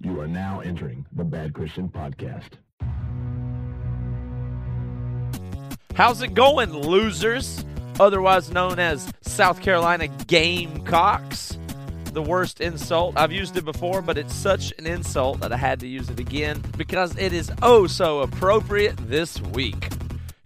You are now entering the Bad Christian Podcast. How's it going, losers? Otherwise known as South Carolina Gamecocks. The worst insult. I've used it before, but it's such an insult that I had to use it again because it is oh so appropriate this week.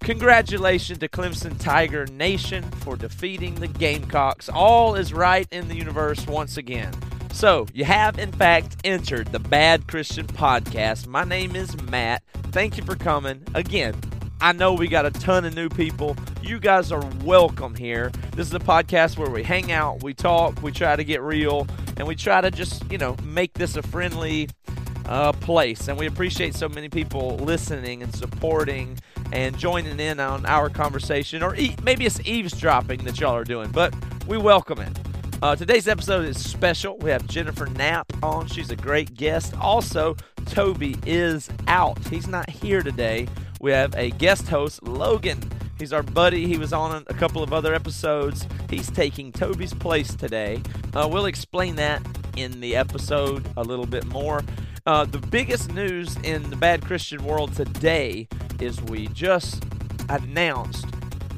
Congratulations to Clemson Tiger Nation for defeating the Gamecocks. All is right in the universe once again. So, you have in fact entered the Bad Christian Podcast. My name is Matt. Thank you for coming. Again, I know we got a ton of new people. You guys are welcome here. This is a podcast where we hang out, we talk, we try to get real, and we try to just, you know, make this a friendly uh, place. And we appreciate so many people listening and supporting and joining in on our conversation, or e- maybe it's eavesdropping that y'all are doing, but we welcome it. Uh, today's episode is special. We have Jennifer Knapp on. She's a great guest. Also, Toby is out. He's not here today. We have a guest host, Logan. He's our buddy. He was on a couple of other episodes. He's taking Toby's place today. Uh, we'll explain that in the episode a little bit more. Uh, the biggest news in the bad Christian world today is we just announced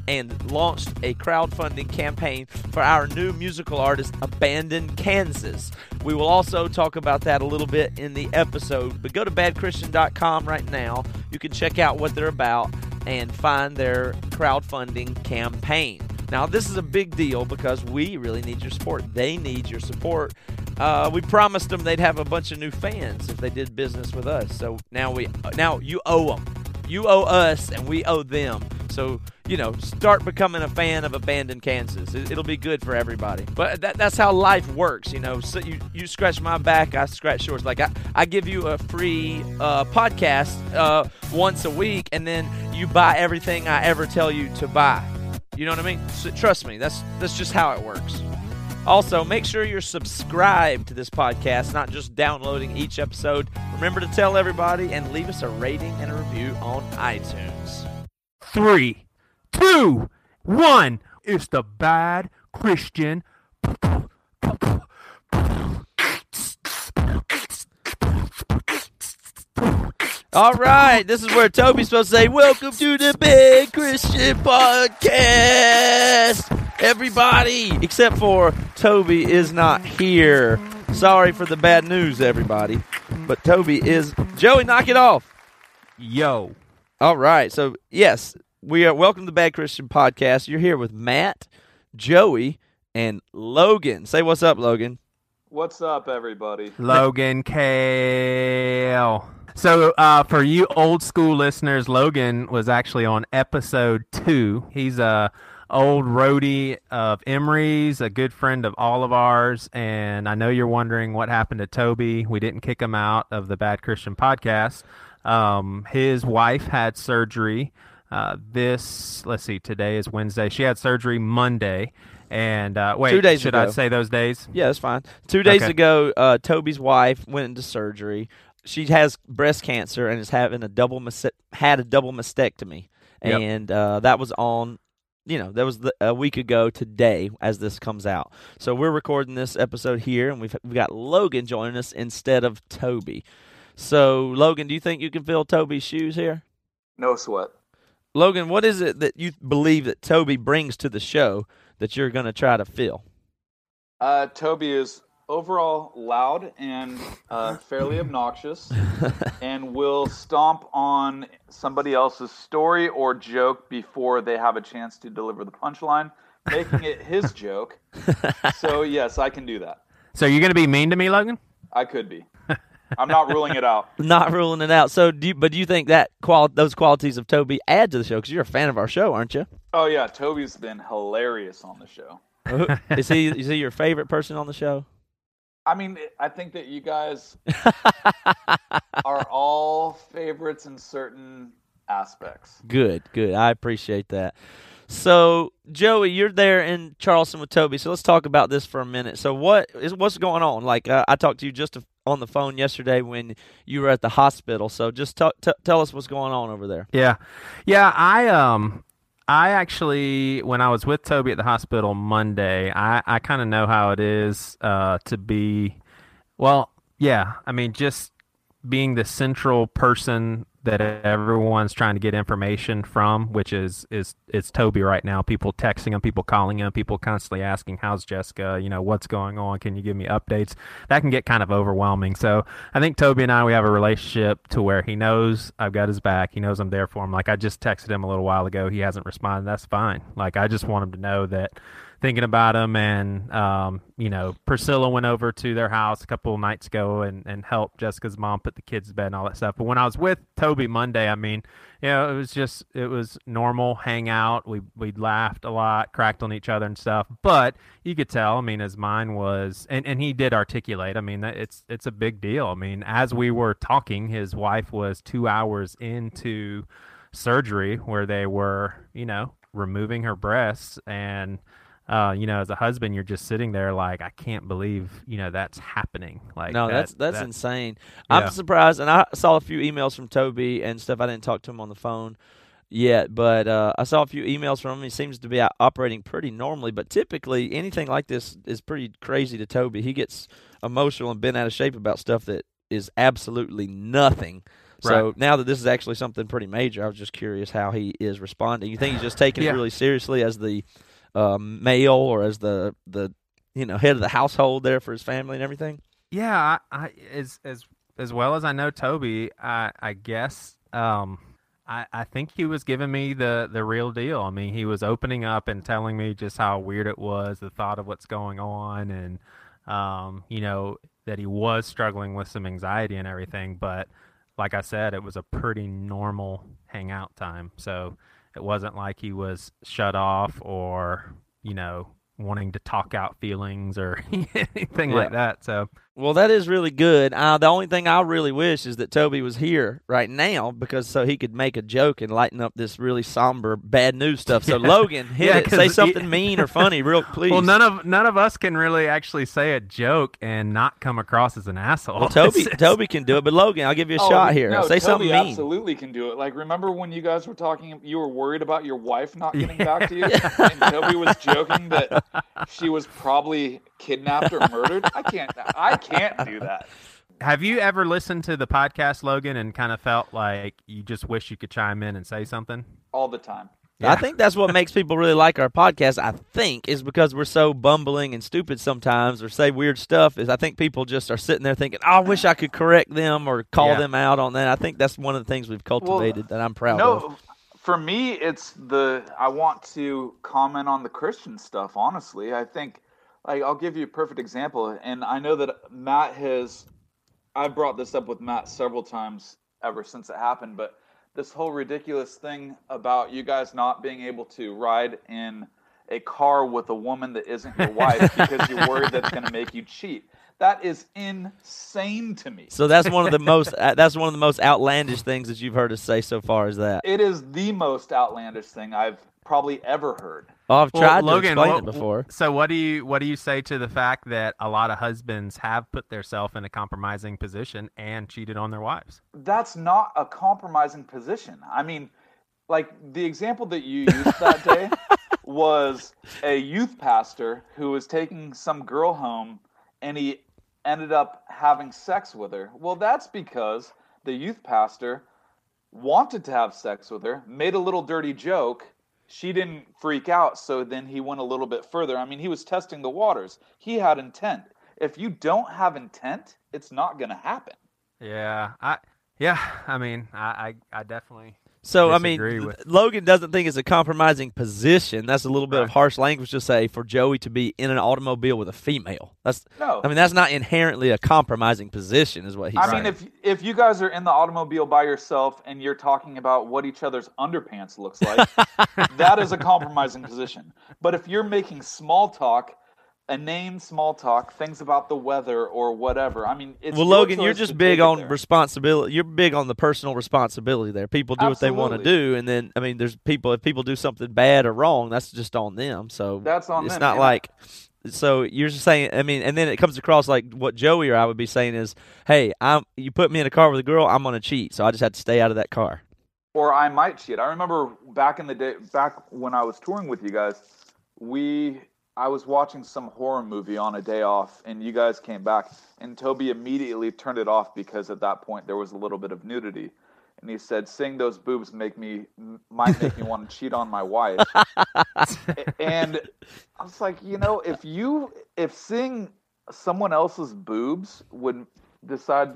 and launched a crowdfunding campaign for our new musical artist, Abandoned Kansas. We will also talk about that a little bit in the episode, but go to badchristian.com right now. You can check out what they're about and find their crowdfunding campaign. Now, this is a big deal because we really need your support. They need your support. Uh, we promised them they'd have a bunch of new fans if they did business with us. So now we now you owe them. You owe us, and we owe them. So you know, start becoming a fan of Abandoned Kansas. It, will be good for everybody. But that, that's how life works, you know. So you, you scratch my back, I scratch yours. Like I, I give you a free uh, podcast uh, once a week, and then you buy everything I ever tell you to buy. You know what I mean? So, trust me, that's that's just how it works. Also, make sure you're subscribed to this podcast, not just downloading each episode. Remember to tell everybody and leave us a rating and a review on iTunes. Three, two, one. It's the bad Christian. All right, this is where Toby's supposed to say, Welcome to the Big Christian Podcast. Everybody, except for Toby is not here. Sorry for the bad news, everybody. But Toby is. Joey, knock it off. Yo. All right, so yes, we are welcome to the Bad Christian Podcast. You're here with Matt, Joey, and Logan. Say what's up, Logan. What's up, everybody? Logan Kale. So, uh, for you old school listeners, Logan was actually on episode two. He's a old roadie of Emery's, a good friend of all of ours, and I know you're wondering what happened to Toby. We didn't kick him out of the Bad Christian podcast. Um, his wife had surgery. Uh, this, let's see, today is Wednesday. She had surgery Monday. And uh, wait, Two days should ago. I say those days? Yeah, that's fine. Two days Okay. ago, uh, Toby's wife went into surgery. She has breast cancer and is having a double mas- had a double mastectomy, Yep. and uh, that was on. You know, that was the, a week ago today as this comes out. So we're recording this episode here, and we've we've got Logan joining us instead of Toby. So Logan, do you think you can fill Toby's shoes here? No sweat. Logan, what is it that you believe that Toby brings to the show that you're going to try to fill? Uh, Toby is overall loud and uh, fairly obnoxious, and will stomp on somebody else's story or joke before they have a chance to deliver the punchline, making it his joke. So yes, I can do that. So you're going to be mean to me, Logan? I could be. I'm not ruling it out. Not ruling it out. So, do you, but do you think that qual those qualities of Toby add to the show? Because you're a fan of our show, aren't you? Oh yeah, Toby's been hilarious on the show. is he is he your favorite person on the show? I mean, I think that you guys are all favorites in certain aspects. Good, good. I appreciate that. So, Joey, you're there in Charleston with Toby. So let's talk about this for a minute. So, what is what's going on? Like, uh, I talked to you just on the phone yesterday when you were at the hospital. So, just t- t- tell us what's going on over there. Yeah, yeah. I um, I actually, when I was with Toby at the hospital Monday, I I kind of know how it is uh to be. Well, yeah, I mean, just being the central person that everyone's trying to get information from, which is is is Toby right now. People texting him, people calling him, people constantly asking, "How's Jessica? You know, what's going on? Can you give me updates?" That can get kind of overwhelming. So I think Toby and I we have a relationship to where he knows I've got his back. He knows I'm there for him. Like I just texted him a little while ago. He hasn't responded. That's fine. Like I just want him to know that thinking about him. And um, you know, Priscilla went over to their house a couple of nights ago and and helped Jessica's mom put the kids to bed and all that stuff. But when I was with Toby Monday, I mean, you know, it was just it was normal hangout. We we laughed a lot, cracked on each other and stuff. But you could tell. I mean, his mind was, and and he did articulate. I mean, it's it's a big deal. I mean, as we were talking, his wife was two hours into surgery where they were, you know, removing her breasts and uh, you know, as a husband, you're just sitting there like, I can't believe, you know, that's happening. Like, no, that, that's that's that- insane. Yeah. I'm surprised, and I saw a few emails from Toby and stuff. I didn't talk to him on the phone yet, but uh, I saw a few emails from him. He seems to be operating pretty normally, but typically anything like this is pretty crazy to Toby. He gets emotional and bent out of shape about stuff that is absolutely nothing. So Right. now that this is actually something pretty major, I was just curious how he is responding. You think he's just taking Yeah. it really seriously as the uh, male or as the the you know head of the household there for his family and everything? Yeah, I, I as as as well as I know Toby, I I guess um I I think he was giving me the the real deal. I mean, he was opening up and telling me just how weird it was, the thought of what's going on and um you know that he was struggling with some anxiety and everything, but like I said, it was a pretty normal hangout time. So it wasn't like he was shut off or, you know, wanting to talk out feelings or anything like that. So Well, that is really good. Uh, the only thing I really wish is that Toby was here right now because so he could make a joke and lighten up this really somber bad news stuff. So Yeah. Logan, hit Yeah, it. 'cause Say he- something mean or funny, real please. Well, none of none of us can really actually say a joke and not come across as an asshole. Well, Toby, Toby can do it, but Logan, I'll give you a Oh, shot here. No, Say Toby something mean. absolutely can do it. Like, remember when you guys were talking, you were worried about your wife not getting Yeah. back to you, and Toby was joking that she was probably kidnapped or murdered. I can't. I can't do that. Have you ever listened to the podcast, Logan, and kind of felt like you just wish you could chime in and say something? all the time. I think that's what makes people really like our podcast. I think is because we're so bumbling and stupid sometimes, or say weird stuff. Is I think people just are sitting there thinking, oh, "I wish I could correct them or call Yeah. them out on that." I think that's one of the things we've cultivated that I'm proud of. no, of. for me, it's the I want to comment on the Christian stuff. Honestly, I think like I'll give you a perfect example, and I know that Matt has. I brought this up with Matt several times ever since it happened, but this whole ridiculous thing about you guys not being able to ride in a car with a woman that isn't your wife because you're worried that's going to make you cheat. That is insane to me. So that's one of the most uh, that's one of the most outlandish things that you've heard us say so far. Is that It is the most outlandish thing I've probably ever heard. oh, I've Well, tried to Logan, explain what- it before. So what do you what do you say to the fact that a lot of husbands have put themselves in a compromising position and cheated on their wives? that's not a compromising position. I mean, like the example that you used that day was a youth pastor who was taking some girl home and he ended up having sex with her. Well, that's because the youth pastor wanted to have sex with her, made a little dirty joke. She didn't freak out, so then he went a little bit further. I mean, he was testing the waters. He had intent. If you don't have intent, it's not going to happen. Yeah, I yeah, I mean, I I, I definitely So I mean, with- Logan doesn't think it's a compromising position. That's a little bit of harsh language to say for Joey to be in an automobile with a female. That's No. I mean that's not inherently a compromising position, is what he's saying. I saying. mean, if if you guys are in the automobile by yourself and you're talking about what each other's underpants looks like, that is a compromising position. But if you're making small talk, inane small talk, things about the weather or whatever, I mean, it's well, Logan, you're just big on there. responsibility. You're big on the personal responsibility there. People do what they want to do, and then I mean, there's people. If people do something bad or wrong, that's just on them. So That's on It's them, not yeah. like. So you're just saying. I mean, and then it comes across like what Joey or I would be saying is, "Hey, I'm. You put me in a car with a girl, I'm gonna cheat. So I just have to stay out of that car." or I might cheat. I remember back in the day, back when I was touring with you guys, we I was watching some horror movie on a day off, and you guys came back, and Toby immediately turned it off because at that point there was a little bit of nudity, and he said, "Seeing those boobs make me might make me want to cheat on my wife." and I was like, you know, if you if seeing someone else's boobs would decide,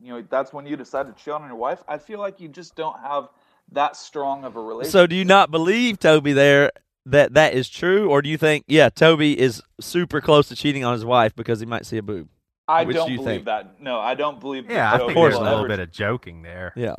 you know, that's when you decide to cheat on your wife. I feel like you just don't have that strong of a relationship. So, do you not believe Toby there that that is true, or do you think, yeah, Toby is super close to cheating on his wife because he might see a boob? I Which don't do you believe think? that. No, I don't believe. Yeah, that I Toby think there's a little bit of joking there. Yeah.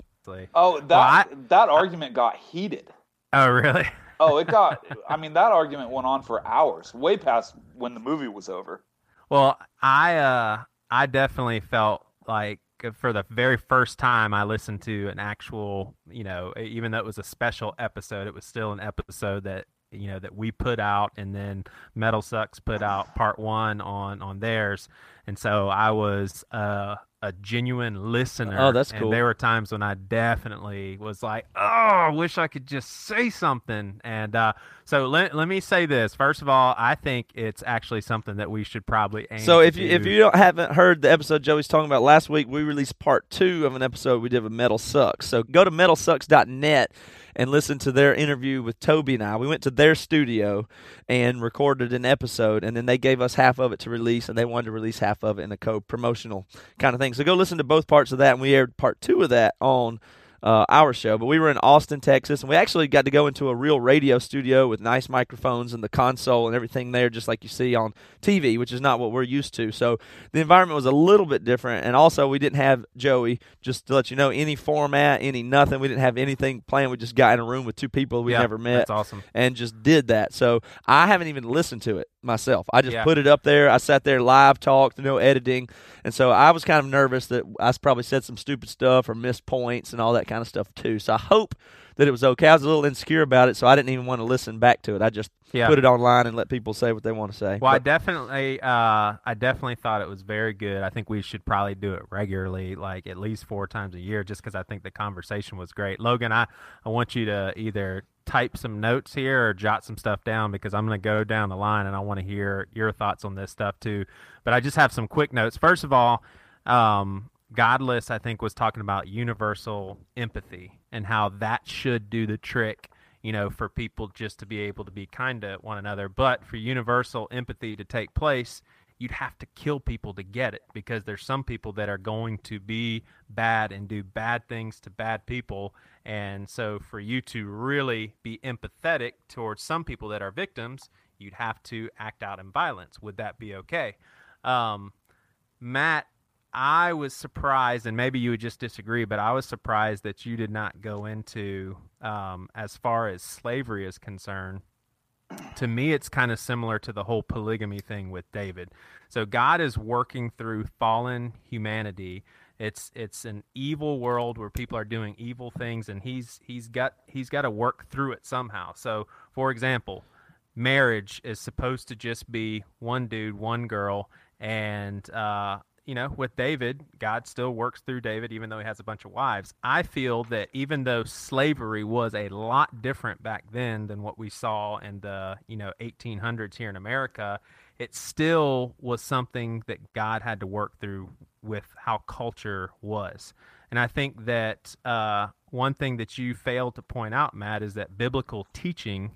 Oh, that Well, I- that argument got heated. oh, really? Oh, it got. I mean, that argument went on for hours, way past when the movie was over. Well, I uh I definitely felt like for the very first time I listened to an actual, you know, even though it was a special episode, it was still an episode that you know that we put out and then Metal Sucks put out part 1 on on theirs. And so I was uh a genuine listener. Oh, that's and cool. there were times when I definitely was like, "Oh, I wish I could just say something." And uh so let, let me say this. First of all, I think it's actually something that we should probably aim So if you if you don't haven't heard the episode Joey's talking about last week, we released part two of an episode we did with Metal Sucks. So go to metalsucks.net and listen to their interview with Toby and I. We went to their studio and recorded an episode, and then they gave us half of it to release, and they wanted to release half of it in a co-promotional kind of thing. So go listen to both parts of that, and we aired part two of that on uh, our show. But we were in Austin, Texas, and we actually got to go into a real radio studio with nice microphones and the console and everything there, just like you see on TV, which is not what we're used to. So the environment was a little bit different, and also we didn't have Joey. Just to let you know, any format, any nothing. We didn't have anything planned. We just got in a room with two people we Yeah, never met That's awesome. and just did that. So I haven't even listened to it myself. I just Yeah. put it up there. I sat there live, talked, no editing, and so I was kind of nervous that I probably said some stupid stuff or missed points and all that kind of stuff too. So I hope that it was okay. I was a little insecure about it, so I didn't even want to listen back to it. I just Yeah. put it online and let people say what they want to say. Well, I definitely, uh, I definitely thought it was very good. I think we should probably do it regularly, like at least four times a year, just because I think the conversation was great. Logan, I, I want you to either type some notes here or jot some stuff down because I'm going to go down the line and I want to hear your thoughts on this stuff too. But I just have some quick notes. First of all, um, Godless, I think, was talking about universal empathy and how that should do the trick you know, for people just to be able to be kind to one another. But for universal empathy to take place, you'd have to kill people to get it because there's some people that are going to be bad and do bad things to bad people. And so for you to really be empathetic towards some people that are victims, you'd have to act out in violence. Would that be okay? Um, Matt, I was surprised, and maybe you would just disagree, but I was surprised that you did not go into um, as far as slavery is concerned. To me, it's kind of similar to the whole polygamy thing with David. So God is working through fallen humanity. It's it's an evil world where people are doing evil things, and he's he's got he's got to work through it somehow. So, for example, marriage is supposed to just be one dude, one girl, and uh, you know, with David, God still works through David, even though he has a bunch of wives. I feel that even though slavery was a lot different back then than what we saw in the you know 1800s here in America, it still was something that God had to work through with how culture was. And I think that uh, one thing that you failed to point out, Matt, is that biblical teaching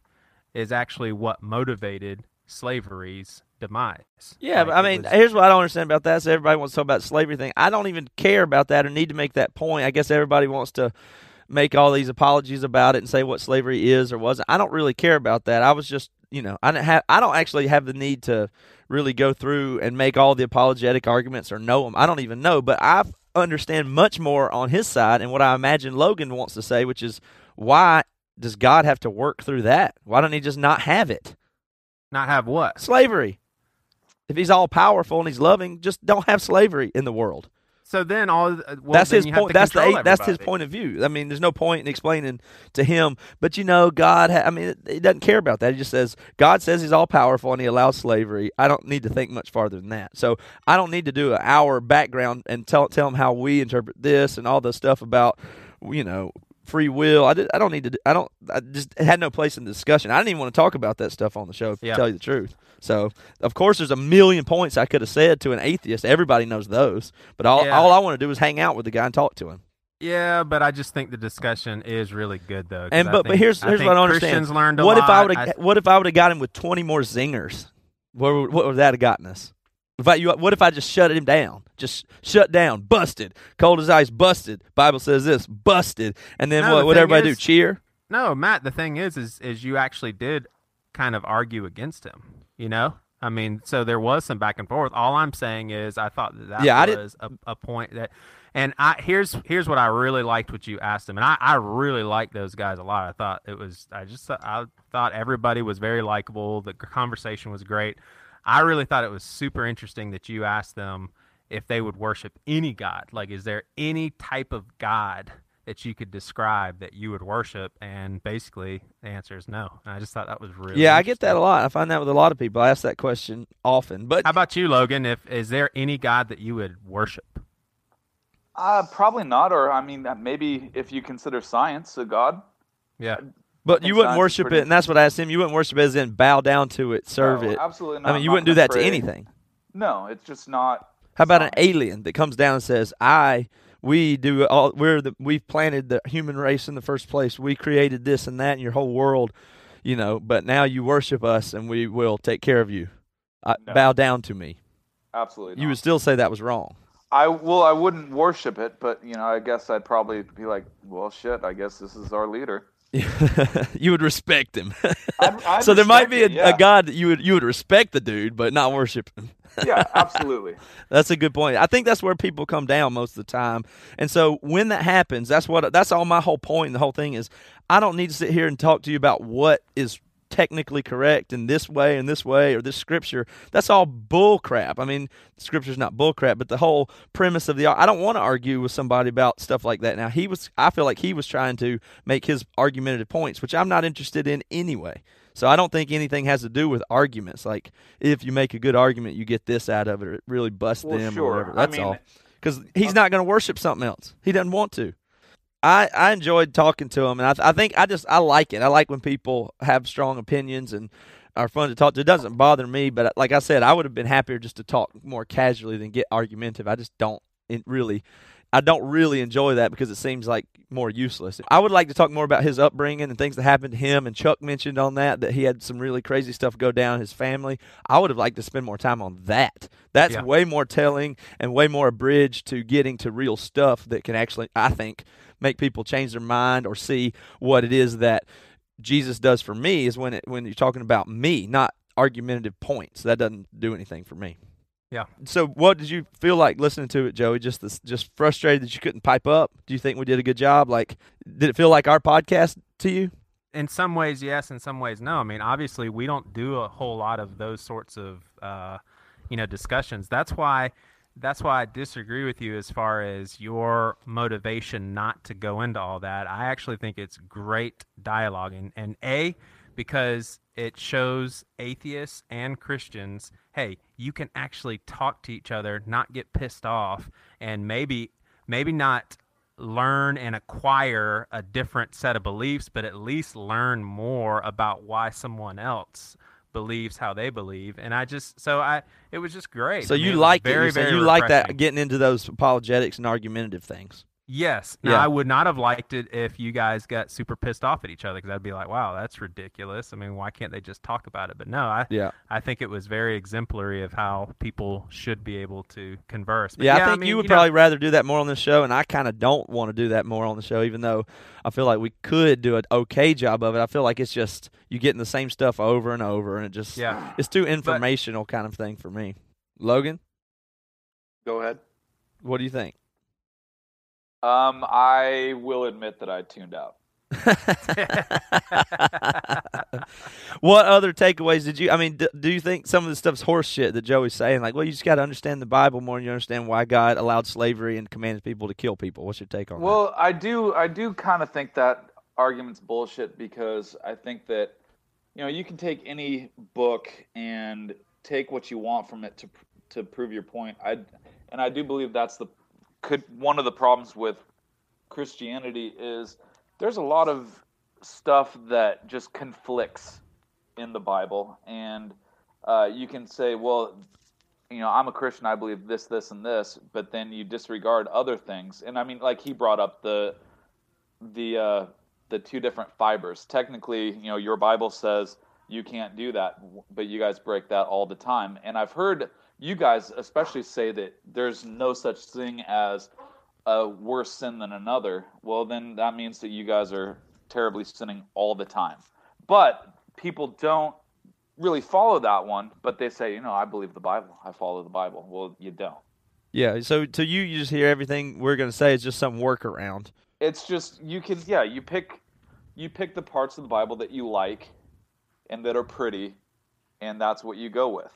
is actually what motivated slavery's demise. Yeah, Like, but I mean, was- here's what I don't understand about that. So everybody wants to talk about slavery thing. I don't even care about that or need to make that point. I guess everybody wants to make all these apologies about it and say what slavery is or wasn't. I don't really care about that. I was just, you know, I didn't have. I don't actually have the need to really go through and make all the apologetic arguments or know them. I don't even know, but I understand much more on his side and what I imagine Logan wants to say, which is why does God have to work through that? Why don't he just not have it? not have what? slavery. If he's all powerful and he's loving, just don't have slavery in the world. So then all uh, well, that's then his point. That's the control that's his point of view. I mean, there's no point in explaining to him. But you know, God. Ha- I mean, he doesn't care about that. He just says God says he's all powerful and he allows slavery. I don't need to think much farther than that. So I don't need to do an hour background and tell tell him how we interpret this and all the stuff about you know free will. I, did, I don't need to. I don't. I just had no place in the discussion. I didn't even want to talk about that stuff on the show. Yeah. To tell you the truth. So of course, there's a million points I could have said to an atheist. Everybody knows those. But all Yeah. all I want to do is hang out with the guy and talk to him. Yeah, but I just think the discussion is really good though. And I but but think- here's I here's think what I don't understand. Christians learned a what if I would have What if I would have got him with 20 more zingers? What what would that have gotten us? If I, you, what if I just shut him down? Just shut down, busted, cold as ice, busted. Bible says this, busted, and then No, what the would everybody is- do? Cheer? No, Matt. The thing is, is is you actually did kind of argue against him. You know, I mean, so there was some back and forth. All I'm saying is, I thought that that Yeah, was a, a point that, and I here's here's what I really liked what you asked him, and I I really liked those guys a lot. I thought it was I just I thought everybody was very likable. The conversation was great. I really thought it was super interesting that you asked them if they would worship any god. Like, is there any type of god that you could describe that you would worship? And basically, the answer is no. And I just thought that was really Yeah, I get that a lot. I find that with a lot of people. I ask that question often. But How about you, Logan? If is there any god that you would worship? Uh, probably not. Or I mean, maybe if you consider science a god. Yeah, but you wouldn't worship pretty- it, and that's what I asked him. You wouldn't worship it as in bow down to it, serve No, it. Absolutely not. I mean, you wouldn't do that gonna anything. No, it's just not. How about an alien that comes down and says, "I, we do all. We're the we've planted the human race in the first place. We created this and that, and your whole world, you know. But now you worship us, and we will take care of you. Uh, No. Bow down to me. Absolutely. You not. would still say that was wrong. I well, I wouldn't worship it, but you know, I guess I'd probably be like, well, shit. I guess this is our leader. you would respect him. I'd- I'd so there might be a, yeah. a God that you would you would respect the dude, but not worship him. Yeah, absolutely. That's a good point. I think that's where people come down most of the time. And so when that happens, that's what that's all my whole point. The whole thing is, I don't need to sit here and talk to you about what is technically correct in this way and this way or this scripture. That's all bull crap. I mean, scripture's not bull crap, but the whole premise of the I don't want to argue with somebody about stuff like that. Now he was I feel like he was trying to make his argumentative points, which I'm not interested in anyway. So I don't think anything has to do with arguments. Like if you make a good argument, you get this out of it, or it really busts Well, them sure. or whatever. I That's mean- all. Because he's not going to worship something else. He doesn't want to. I, I enjoyed talking to him, and I, th- I think I just I like it. I like when people have strong opinions and are fun to talk to. It doesn't bother me, but uh, like I said, I would have been happier just to talk more casually than get argumentative. I just don't it really, I don't really enjoy that because it seems like more useless. I would like to talk more about his upbringing and things that happened to him. And Chuck mentioned on that that he had some really crazy stuff go down in his family. I would have liked to spend more time on that. That's Yeah. way more telling and way more a bridge to getting to real stuff that can actually, I think, make people change their mind or see what it is that Jesus does for me is when it when you're talking about me, not argumentative points. That doesn't do anything for me. Yeah. So, what did you feel like listening to it, Joey? Just this, just frustrated that you couldn't pipe up. Do you think we did a good job? Like, did it feel like our podcast to you? in some ways yes in some ways no i mean obviously we don't do a whole lot of those sorts of uh, you know discussions that's why that's why i disagree with you as far as your motivation not to go into all that. I actually think it's great dialogue and, and a because it shows atheists and christians hey you can actually talk to each other not get pissed off and maybe maybe not learn and acquire a different set of beliefs, but at least learn more about why someone else believes how they believe. And I just so I it was just great. So I mean, you like very, it. Very you like that getting into those apologetics and argumentative things. Yes. Now Yeah. I would not have liked it if you guys got super pissed off at each other because I'd be like, "Wow, that's ridiculous." I mean, why can't they just talk about it? But no, I Yeah. I think it was very exemplary of how people should be able to converse. But Yeah, I think mean, you would know, probably rather do that more on the show, and I kind of don't want to do that more on the show, even though I feel like we could do an okay job of it. I feel like it's just you getting the same stuff over and over, and it just Yeah. it's too informational kind of thing for me. Logan, Go ahead. what do you think? Um, I will admit that I tuned out. what other takeaways did you? I mean, d- do you think some of the stuff's horse shit that Joey's saying? Like, well, you just got to understand the Bible more, and you understand why God allowed slavery and commanded people to kill people. What's your take on that? Well, I do. I do kind of think that argument's bullshit because I think that you know you can take any book and take what you want from it to to prove your point. I and I do believe that's the could one of the problems with Christianity is there's a lot of stuff that just conflicts in the Bible, and uh, you can say, well, you know, I'm a Christian, I believe this, this, and this, but then you disregard other things. And I mean, like he brought up the the uh, the two different fibers. Technically, you know, your Bible says you can't do that, but you guys break that all the time. And I've heard you guys especially say that there's no such thing as a worse sin than another. Well, then that means that you guys are terribly sinning all the time. But people don't really follow that one, but they say, you know, I believe the Bible. I follow the Bible. Well, you don't. Yeah. So to you, you just hear everything we're going to say is just some workaround. It's just you can yeah you pick you pick the parts of the Bible that you like and that are pretty, and that's what you go with.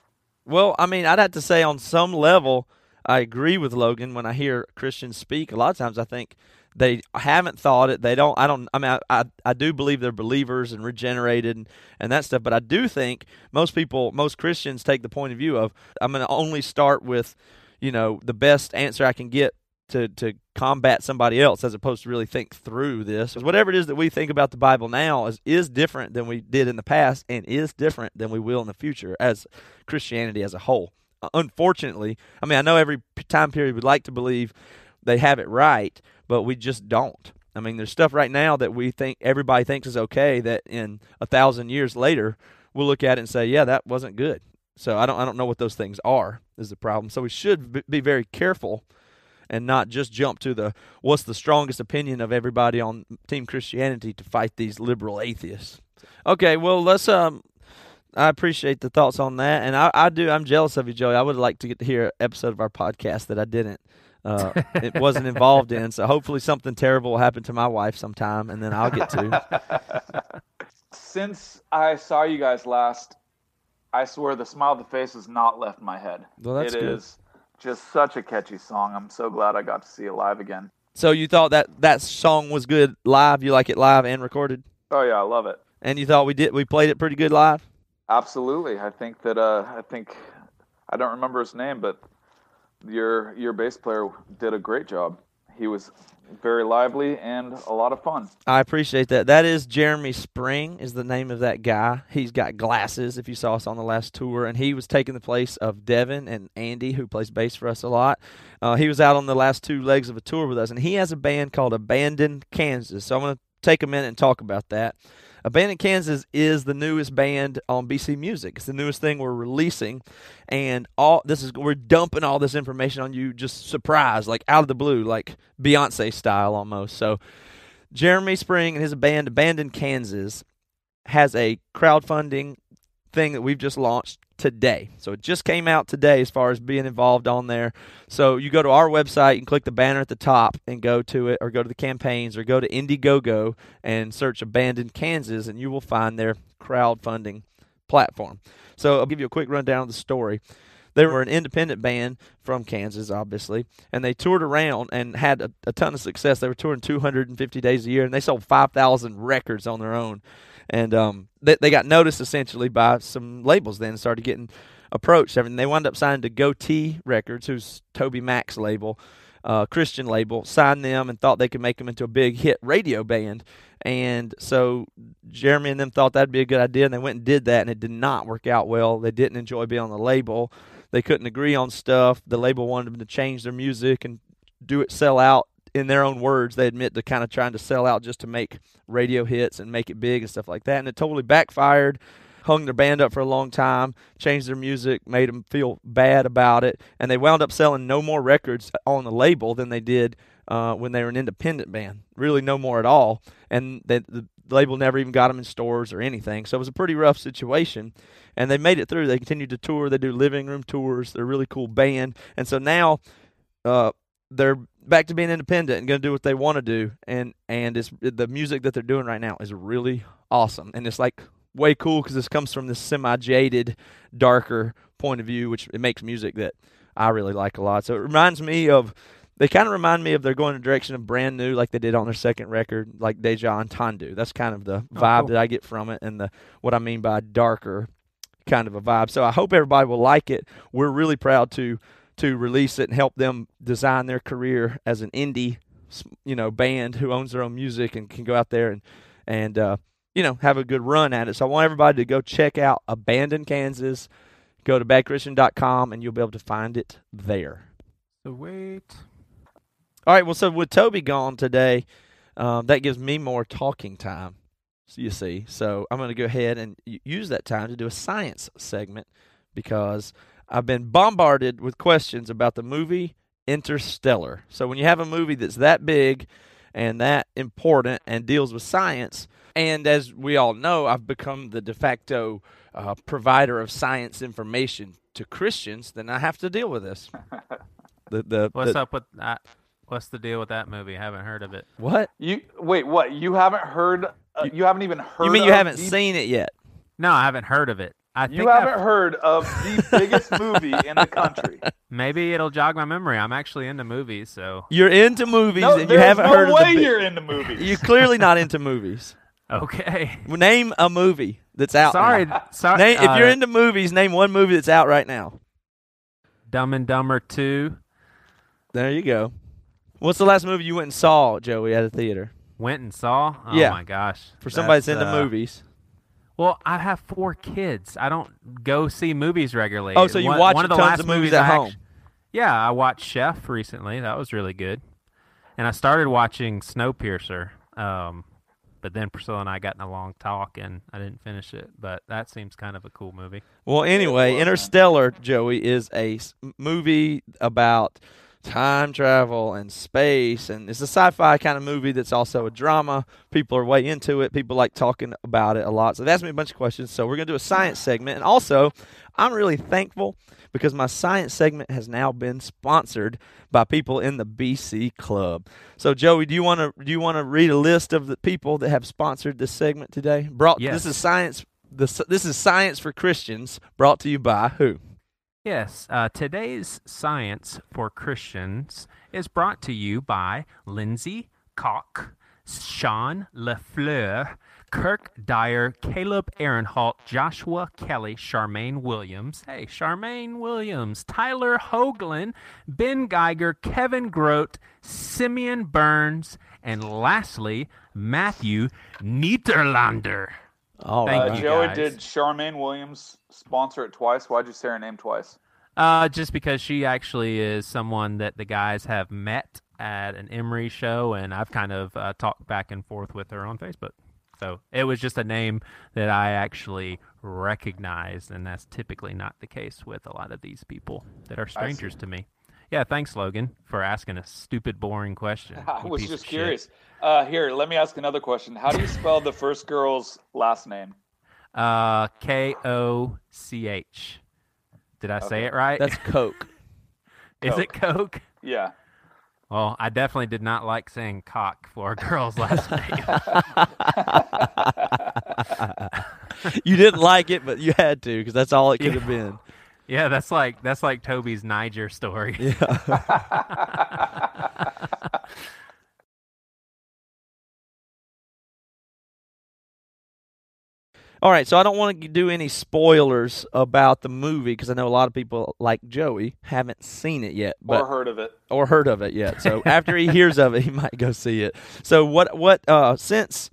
Well, I mean, I'd have to say on some level, I agree with Logan when I hear Christians speak. A lot of times, I think they haven't thought it. They don't. I don't. I mean, I I, I do believe they're believers and regenerated and, and that stuff. But I do think most people, most Christians, take the point of view of I'm going to only start with, you know, the best answer I can get to to combat somebody else as opposed to really think through this. Whatever it is that we think about the Bible now is is different than we did in the past and is different than we will in the future as Christianity as a whole. Uh, unfortunately, I mean, I know every time period would like to believe they have it right, but we just don't. I mean, there's stuff right now that we think everybody thinks is okay that in a thousand years later we'll look at it and say, yeah, that wasn't good. So I don't I don't know what those things are is the problem. So we should be very careful and not just jump to the what's the strongest opinion of everybody on Team Christianity to fight these liberal atheists. Okay, well let's um I appreciate the thoughts on that, and I, I do. I'm jealous of you, Joey. I would like to get to hear an episode of our podcast that I didn't. Uh, it wasn't involved in. So hopefully something terrible will happen to my wife sometime, and then I'll get to. Since I saw you guys last, I swear the smile of the face has not left my head. Well, that's It good. is just such a catchy song. I'm so glad I got to see it live again. So you thought that that song was good live? You like it live and recorded? Oh yeah, I love it. And you thought we did? We played it pretty good live. Absolutely. I think that uh, I think I don't remember his name, but your your bass player did a great job. He was very lively and a lot of fun. I appreciate that. That is Jeremy Spring is the name of that guy. He's got glasses. If you saw us on the last tour, and he was taking the place of Devin and Andy, who plays bass for us a lot. Uh, he was out on the last two legs of a tour with us, and he has a band called Abandoned Kansas. So I'm going to take a minute and talk about that. Abandoned Kansas is the newest band on BC Music. It's the newest thing we're releasing, and all this is we're dumping all this information on you, just surprise, like out of the blue, like Beyonce style almost. So, Jeremy Spring and his band Abandoned Kansas has a crowdfunding thing that we've just launched today. So it just came out today as far as being involved on there. So you go to our website and click the banner at the top and go to it, or go to the campaigns, or go to Indiegogo and search Abandoned Kansas, and you will find their crowdfunding platform. So I'll give you a quick rundown of the story. They were an independent band from Kansas, obviously, and they toured around and had a, a ton of success. They were touring 250 days a year, and they sold 5,000 records on their own. And um, they, they got noticed essentially by some labels then and started getting approached. And they wound up signing to Gotee records who's TobyMac's label uh, christian label signed them and thought they could make them into a big hit radio band. And so jeremy and them thought that'd be a good idea and they went and did that and it did not work out well. They didn't enjoy being on the label they couldn't agree on stuff the label wanted them to change their music and do it sell out in their own words, they admit to kind of trying to sell out just to make radio hits and make it big and stuff like that. And it totally backfired. Hung their band up for a long time, changed their music, made them feel bad about it, and they wound up selling no more records on the label than they did uh, when they were an independent band. Really, no more at all. And they, the label never even got them in stores or anything. So it was a pretty rough situation. And they made it through. They continued to tour. They do living room tours. They're a really cool band. And so now, uh, they're back to being independent and going to do what they want to do and and it's the music that they're doing right now is really awesome and it's like way cool because this comes from this semi jaded darker point of view which it makes music that i really like a lot so it reminds me of they kind of remind me of they're going in the direction of brand new like they did on their second record like Deja Entendu that's kind of the vibe cool. that i get from it and the what i mean by darker kind of a vibe so i hope everybody will like it we're really proud to to release it and help them design their career as an indie you know band who owns their own music and can go out there and and uh, you know have a good run at it. So I want everybody to go check out Abandoned Kansas. Go to badchristian.com and you'll be able to find it there. So wait. All right. Well, so with Toby gone today, um, that gives me more talking time. so You see, so I'm going to go ahead and use that time to do a science segment because I've been bombarded with questions about the movie Interstellar. So when you have a movie that's that big and that important and deals with science, and as we all know, I've become the de facto uh, provider of science information to Christians, then I have to deal with this. The the, What's the- up with that? What's the deal with that movie? I haven't heard of it. what? You wait, what? You haven't heard? Uh, you, haven't even heard. You mean you of haven't the, seen it yet? No, I haven't heard of it. I You think I've- haven't heard of the biggest movie in the country. maybe it'll jog my memory. I'm actually into movies, so You're into movies No, and you haven't no heard of way the. bi- you're into movies. You're clearly not into movies. okay. Name a movie that's out. sorry, now. sorry. Name, if you're uh, into movies, name one movie that's out right now. Dumb and Dumber Two, There you go. What's the last movie you went and saw, Joey, at a theater? went and saw. Oh Yeah. my gosh. For somebody that's, into uh, movies. Well, I have four kids. I don't go see movies regularly. Oh, so you one, watch one of the tons last of movies at I home. actu- yeah, I watched Chef recently. That was really good. And I started watching Snowpiercer. Um, but then Priscilla and I got in a long talk, and I didn't finish it. But that seems kind of a cool movie. Well, anyway. Interstellar, Joey, is a movie about time travel and space, and it's a sci-fi kind of movie that's also a drama. People are way into it. People like talking about it a lot. So they asked me a bunch of questions. So we're gonna do a science segment, and also, I'm really thankful because my science segment has now been sponsored by people in the BC Club. So Joey, do you want to do you want to read a list of the people that have sponsored this segment today? Brought Yes. this is science. This this is science for Christians. Brought to you by who? Yes, uh, today's Science for Christians is brought to you by Lindsay Koch, Sean LeFleur, Kirk Dyer, Caleb Ehrenholt, Joshua Kelly, Charmaine Williams, hey, Charmaine Williams, Tyler Hoagland, Ben Geiger, Kevin Grote, Simeon Burns, and lastly, Matthew Niederlander. All Thank Uh, right. Joey, guys. did Charmaine Williams sponsor it twice? Why'd you say her name twice? Uh, just because she actually is someone that the guys have met at an Emery show, and I've kind of uh, talked back and forth with her on Facebook. So it was just a name that I actually recognized, and that's typically not the case with a lot of these people that are strangers to me. Yeah, thanks, Logan, for asking a stupid, boring question. I was just curious. Uh, here, let me ask another question. How do you spell the first girl's last name? Uh, K O C H. Did I say it right? That's Coke. Is it Coke? Yeah. Well, I definitely did not like saying cock for a girl's last name. you didn't like it, but you had to because that's all it could have been. Yeah, that's like that's like Toby's Niger story. Yeah. All right, so I don't want to do any spoilers about the movie because I know a lot of people like Joey haven't seen it yet, but or heard of it. or heard of it yet. So after he hears of it, he might go see it. So what what uh since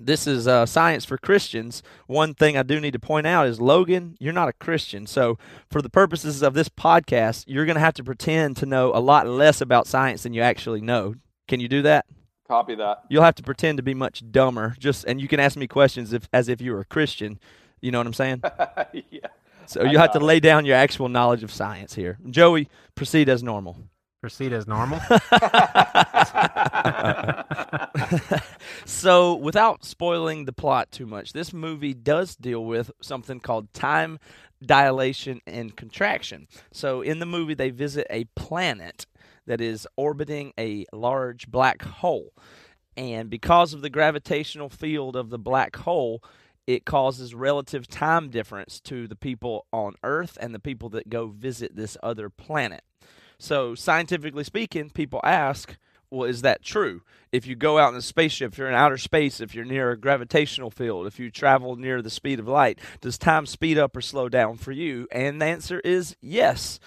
this is uh, science for Christians. One thing I do need to point out is Logan, you're not a Christian. So, for the purposes of this podcast, you're going to have to pretend to know a lot less about science than you actually know. Can you do that? Copy that. You'll have to pretend to be much dumber. Just and you can ask me questions if as if you were a Christian. You know what I'm saying? yeah. So you have to lay down your actual knowledge of science here. Joey, proceed as normal. Proceed as normal. so, without spoiling the plot too much, this movie does deal with something called time dilation and contraction. So, in the movie, they visit a planet that is orbiting a large black hole. And because of the gravitational field of the black hole, it causes relative time difference to the people on Earth and the people that go visit this other planet. So, scientifically speaking, people ask, well, is that true? If you go out in a spaceship, if you're in outer space, if you're near a gravitational field, if you travel near the speed of light, does time speed up or slow down for you? And the answer is yes.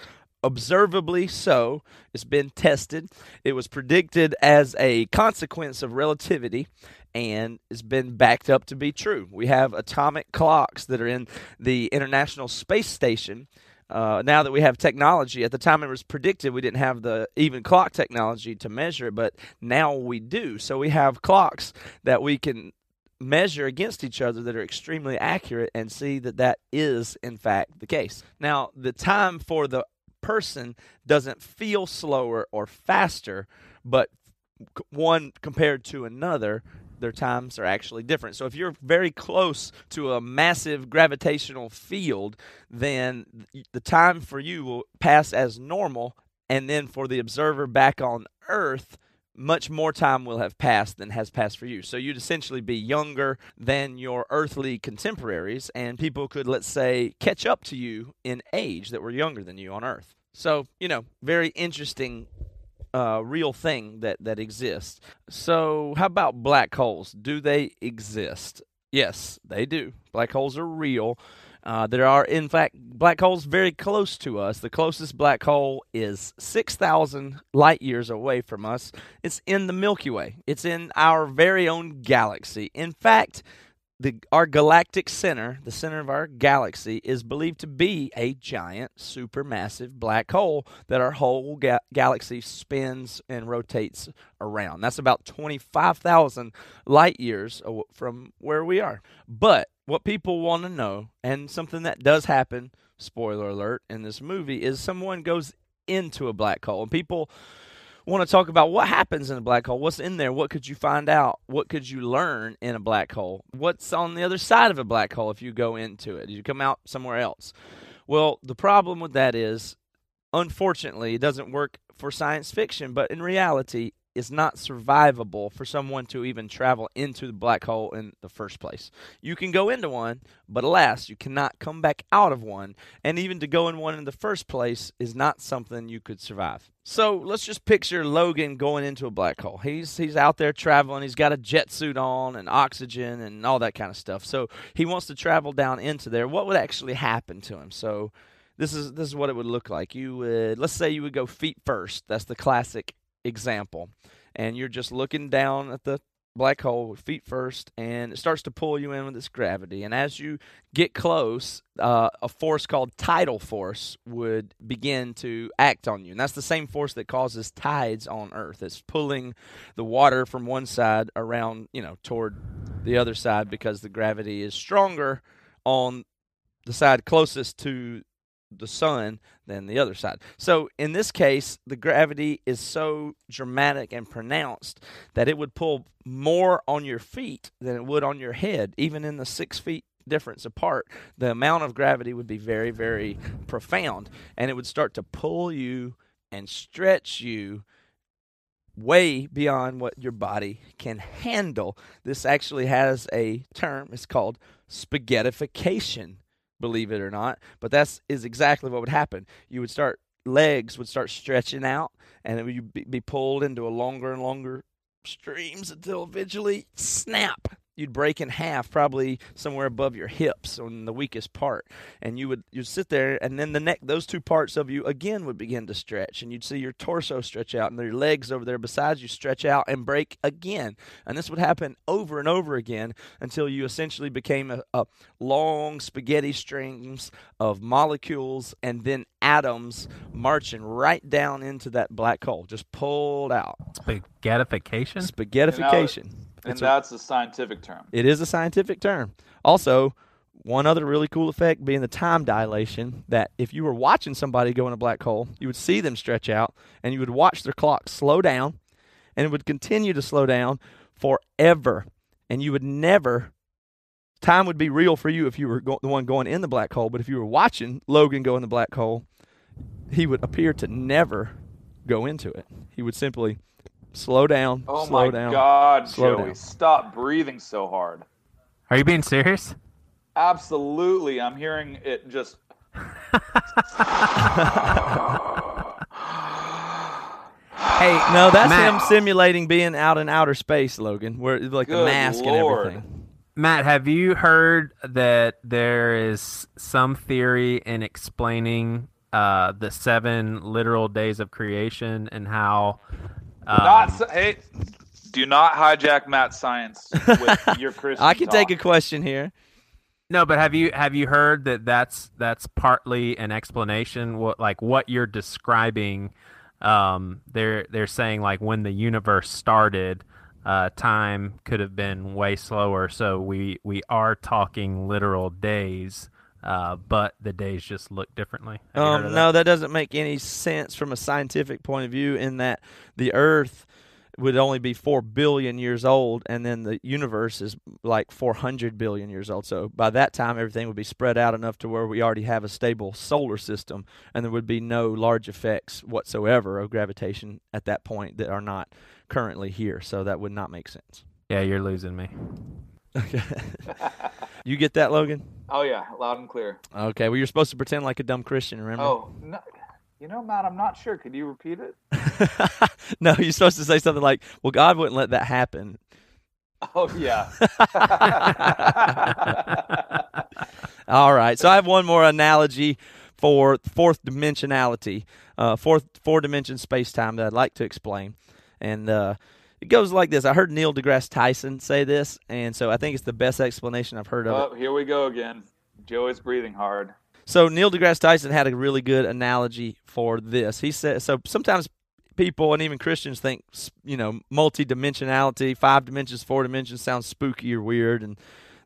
observably so. It's been tested. It was predicted as a consequence of relativity and it's been backed up to be true. We have atomic clocks that are in the International Space Station. Uh, now that we have technology, at the time it was predicted we didn't have the even clock technology to measure it, but now we do. So we have clocks that we can measure against each other that are extremely accurate and see that that is in fact the case. Now, the time for the person doesn't feel slower or faster, but one compared to another their times are actually different. So if you're very close to a massive gravitational field, then the time for you will pass as normal, and then for the observer back on Earth, much more time will have passed than has passed for you. So you'd essentially be younger than your earthly contemporaries, and people could, let's say, catch up to you in age that were younger than you on Earth. So, you know, very interesting uh, real thing that, that exists. So, how about black holes? Do they exist? Yes, they do. Black holes are real. Uh, there are, in fact, black holes very close to us. The closest black hole is 6,000 light years away from us. It's in the Milky Way, it's in our very own galaxy. In fact, the our galactic center, the center of our galaxy, is believed to be a giant, supermassive black hole that our whole ga- galaxy spins and rotates around. That's about 25,000 light years from where we are. But what people want to know, and something that does happen, spoiler alert, in this movie, is someone goes into a black hole, and people want to talk about what happens in a black hole. What's in there? What could you find out? What could you learn in a black hole? What's on the other side of a black hole if you go into it? You come out somewhere else. Well, the problem with that is, unfortunately, it doesn't work for science fiction, but in reality, is not survivable for someone to even travel into the black hole in the first place. You can go into one, but alas, you cannot come back out of one. And even to go in one in the first place is not something you could survive. So let's just picture Logan going into a black hole. He's he's out there traveling. He's got a jet suit on and oxygen and all that kind of stuff. So he wants to travel down into there. What would actually happen to him? So this is this is what it would look like. You would let's say you would go feet first. That's the classic example. And you're just looking down at the black hole feet first and it starts to pull you in with its gravity. And as you get close uh, a force called tidal force would begin to act on you. And that's the same force that causes tides on earth. It's pulling the water from one side around you know toward the other side because the gravity is stronger on the side closest to the sun than the other side. So in this case, the gravity is so dramatic and pronounced that it would pull more on your feet than it would on your head, even in the six feet difference apart. The amount of gravity would be very, very profound, and it would start to pull you and stretch you way beyond what your body can handle. This actually has a term, it's called spaghettification believe it or not. But that's is exactly what would happen. You would start legs would start stretching out, and it would be pulled into a longer and longer streams until eventually snap you'd break in half probably somewhere above your hips on the weakest part. And you would you'd sit there and then the neck those two parts of you again would begin to stretch and you'd see your torso stretch out and your legs over there besides you stretch out and break again. And this would happen over and over again until you essentially became a, a long spaghetti strings of molecules and then atoms marching right down into that black hole just pulled out. Spaghettification? Spaghettification and it's that's a, a scientific term. It is a scientific term. Also, one other really cool effect being the time dilation that if you were watching somebody go in a black hole, you would see them stretch out and you would watch their clock slow down and it would continue to slow down forever. And you would never, time would be real for you if you were go, the one going in the black hole. But if you were watching Logan go in the black hole, he would appear to never go into it. He would simply Slow down. Oh slow my down, God, slow Joey! Down. Stop breathing so hard. Are you being serious? Absolutely, I'm hearing it just. hey, no, that's Matt. him simulating being out in outer space, Logan. Where like Good the mask Lord. and everything. Matt, have you heard that there is some theory in explaining uh, the seven literal days of creation and how. Um, not hey, do not hijack Matt's science with your Christian. I can take a question here. No, but have you have you heard that that's that's partly an explanation? What like what you're describing? Um, they're they're saying like when the universe started, uh, time could have been way slower. So we we are talking literal days, uh, but the days just look differently. Have you heard Um, of no, that doesn't make any sense from a scientific point of view. In that the Earth would only be four billion years old, and then the universe is like four hundred billion years old. So by that time, everything would be spread out enough to where we already have a stable solar system, and there would be no large effects whatsoever of gravitation at that point that are not currently here. So that would not make sense. Yeah, you're losing me. Okay. you get that, Logan? Oh yeah, loud and clear. Okay. Well, you're supposed to pretend like a dumb Christian. Remember? Oh no, you know, Matt, I'm not sure. Could you repeat it? no, you're supposed to say something like, "Well, God wouldn't let that happen." Oh yeah. All right. So I have one more analogy for fourth dimensionality, uh, fourth four dimension space time that I'd like to explain, and uh, it goes like this. I heard Neil deGrasse Tyson say this, and so I think it's the best explanation I've heard of it. oh, here we go again. Joey's breathing hard. So Neil deGrasse Tyson had a really good analogy for this. He said so sometimes people and even Christians think you know multi-dimensionality, five dimensions, four dimensions sounds spooky or weird and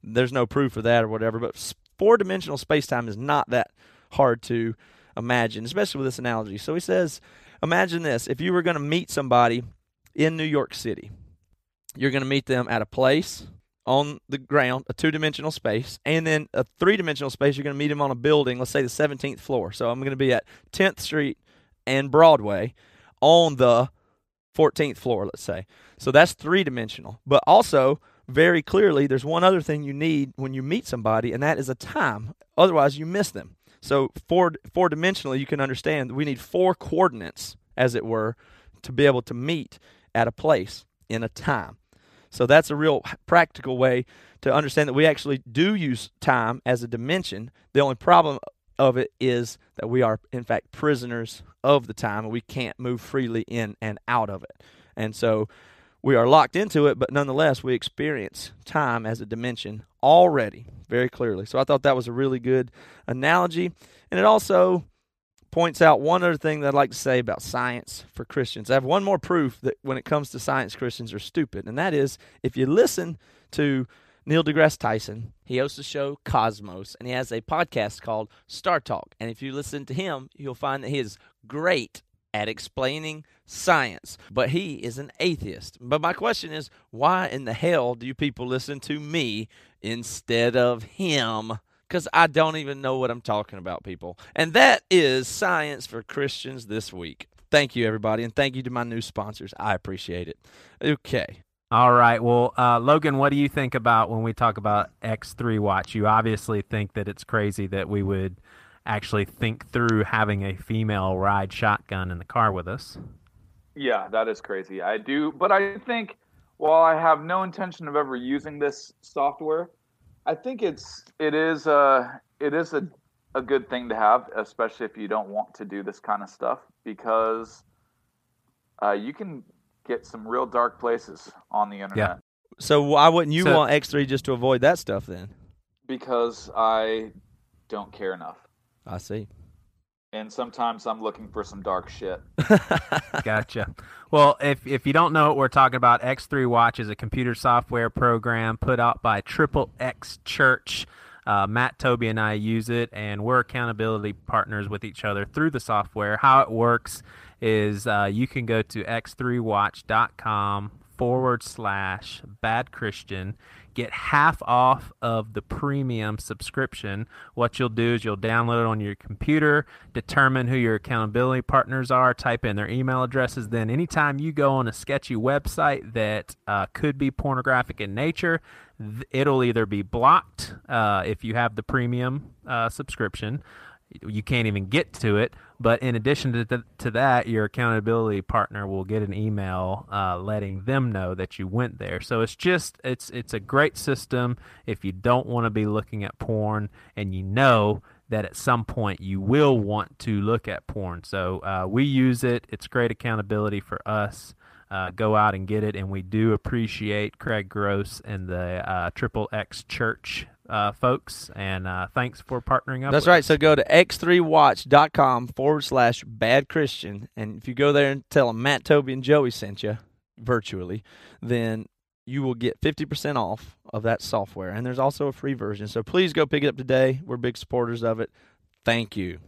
there's no proof of that or whatever, but four-dimensional space-time is not that hard to imagine, especially with this analogy. So he says, imagine this, if you were going to meet somebody in New York City, you're going to meet them at a place on the ground, a two dimensional space, and then a three dimensional space, you're going to meet them on a building, let's say the 17th floor. So I'm going to be at 10th Street and Broadway on the 14th floor, let's say. So that's three dimensional. But also, very clearly, there's one other thing you need when you meet somebody, and that is a time. Otherwise, you miss them. So four four dimensionally, you can understand we need four coordinates, as it were, to be able to meet at a place in a time. So that's a real practical way to understand that we actually do use time as a dimension. The only problem of it is that we are, in fact, prisoners of the time and we can't move freely in and out of it. And so we are locked into it, but nonetheless, we experience time as a dimension already very clearly. So I thought that was a really good analogy. And it also points out one other thing that I'd like to say about science for Christians. I have one more proof that when it comes to science, Christians are stupid, and that is if you listen to Neil deGrasse Tyson, he hosts a show Cosmos, and he has a podcast called Star Talk. And if you listen to him, you'll find that he is great at explaining science, but he is an atheist. But my question is, why in the hell do you people listen to me instead of him? Because I don't even know what I'm talking about, people. And that is Science for Christians this week. Thank you, everybody, and thank you to my new sponsors. I appreciate it. Okay. All right. Well, uh, Logan, what do you think about when we talk about X3 Watch? You obviously think that it's crazy that we would actually think through having a female ride shotgun in the car with us. Yeah, that is crazy. I do, but I think while I have no intention of ever using this software, I think it's it is a it is a a good thing to have, especially if you don't want to do this kind of stuff, because uh, you can get some real dark places on the internet. Yeah. So why wouldn't you So- want X3 just to avoid that stuff then? Because I don't care enough, I see. And sometimes I'm looking for some dark shit. Gotcha. Well, if if you don't know what we're talking about, X3 Watch is a computer software program put out by Triple X Church. Uh, Matt, Toby, and I use it, and we're accountability partners with each other through the software. How it works is uh, you can go to x3watch.com forward slash bad Christian, get half off of the premium subscription. What you'll do is you'll download it on your computer, determine who your accountability partners are, type in their email addresses. Then, anytime you go on a sketchy website that uh, could be pornographic in nature, it'll either be blocked uh, if you have the premium uh, subscription you can't even get to it. But in addition to, th- to that, your accountability partner will get an email uh, letting them know that you went there. So it's just it's it's a great system if you don't want to be looking at porn and you know that at some point you will want to look at porn. So uh, we use it. It's great accountability for us. Uh, go out and get it, and we do appreciate Craig Gross and the uh, Triple X Church uh, folks. And uh, thanks for partnering up. That's right. us. So go to x3watch.com forward slash bad Christian. And if you go there and tell them Matt, Toby, and Joey sent you virtually, then you will get 50% off of that software. And there's also a free version. So please go pick it up today. We're big supporters of it. Thank you.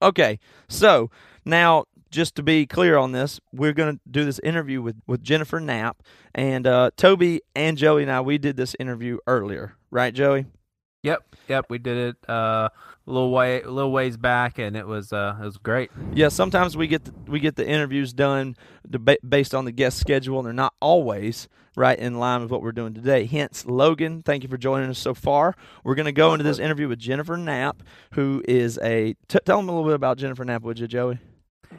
Okay. So now, just to be clear on this, we're going to do this interview with, with Jennifer Knapp. And uh, Toby and Joey and I, we did this interview earlier. Right, Joey? Yep, yep, we did it uh, a little way, a little ways back, and it was uh, it was great. Yeah, sometimes we get the, we get the interviews done deba- based on the guest schedule, and they're not always right in line with what we're doing today. Hence, Logan, thank you for joining us so far. We're going to go into this interview with Jennifer Knapp, who is a. T- tell them a little bit about Jennifer Knapp, would you, Joey?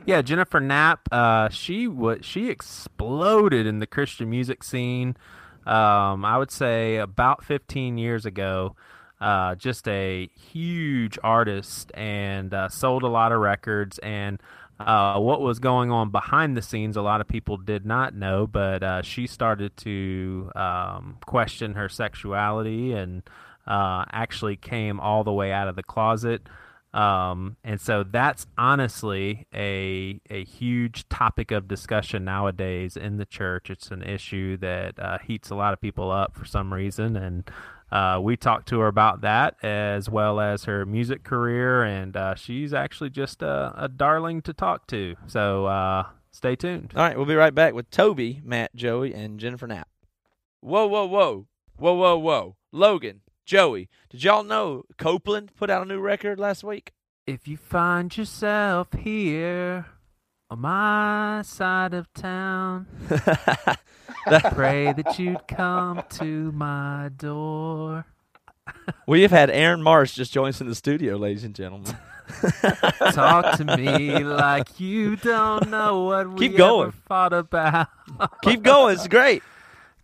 Yeah, Jennifer Knapp. Uh, she was she exploded in the Christian music scene. Um, I would say about 15 years ago. Uh, just a huge artist and uh, sold a lot of records. And uh, what was going on behind the scenes, a lot of people did not know. But uh, she started to um, question her sexuality and uh, actually came all the way out of the closet. Um, and so that's honestly a a huge topic of discussion nowadays in the church. It's an issue that uh, heats a lot of people up for some reason, and uh, we talked to her about that as well as her music career, and uh, she's actually just a, a darling to talk to. So uh, stay tuned. All right, we'll be right back with Toby, Matt, Joey, and Jennifer Knapp. Whoa, whoa, whoa, whoa, whoa, whoa, Logan, Joey, did y'all know Copeland put out a new record last week? If you find yourself here on my side of town. I Pray that you'd come to my door. we have had Aaron Marsh just join us in the studio, ladies and gentlemen. Talk to me like you don't know what we Keep going. ever fought about. Keep going, it's great.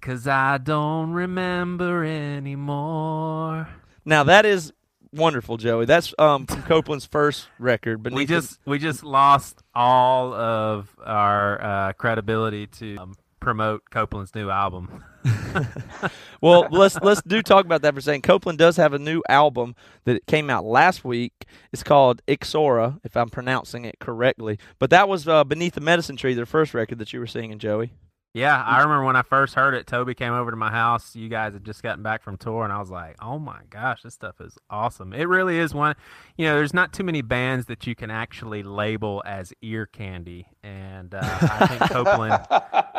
Cause I don't remember anymore. Now that is wonderful, Joey. That's um, from Copeland's first record. But We just we just lost all of our uh, credibility to um, promote Copeland's new album. well, let's let's do talk about that for a second. Copeland does have a new album that came out last week. It's called Ixora, if I'm pronouncing it correctly. But that was uh, Beneath the Medicine Tree, their first record that you were singing, Joey. Yeah, I remember when I first heard it. Toby came over to my house. You guys had just gotten back from tour, and I was like, "Oh my gosh, this stuff is awesome!" It really is one. You know, there's not too many bands that you can actually label as ear candy, and uh, I think Copeland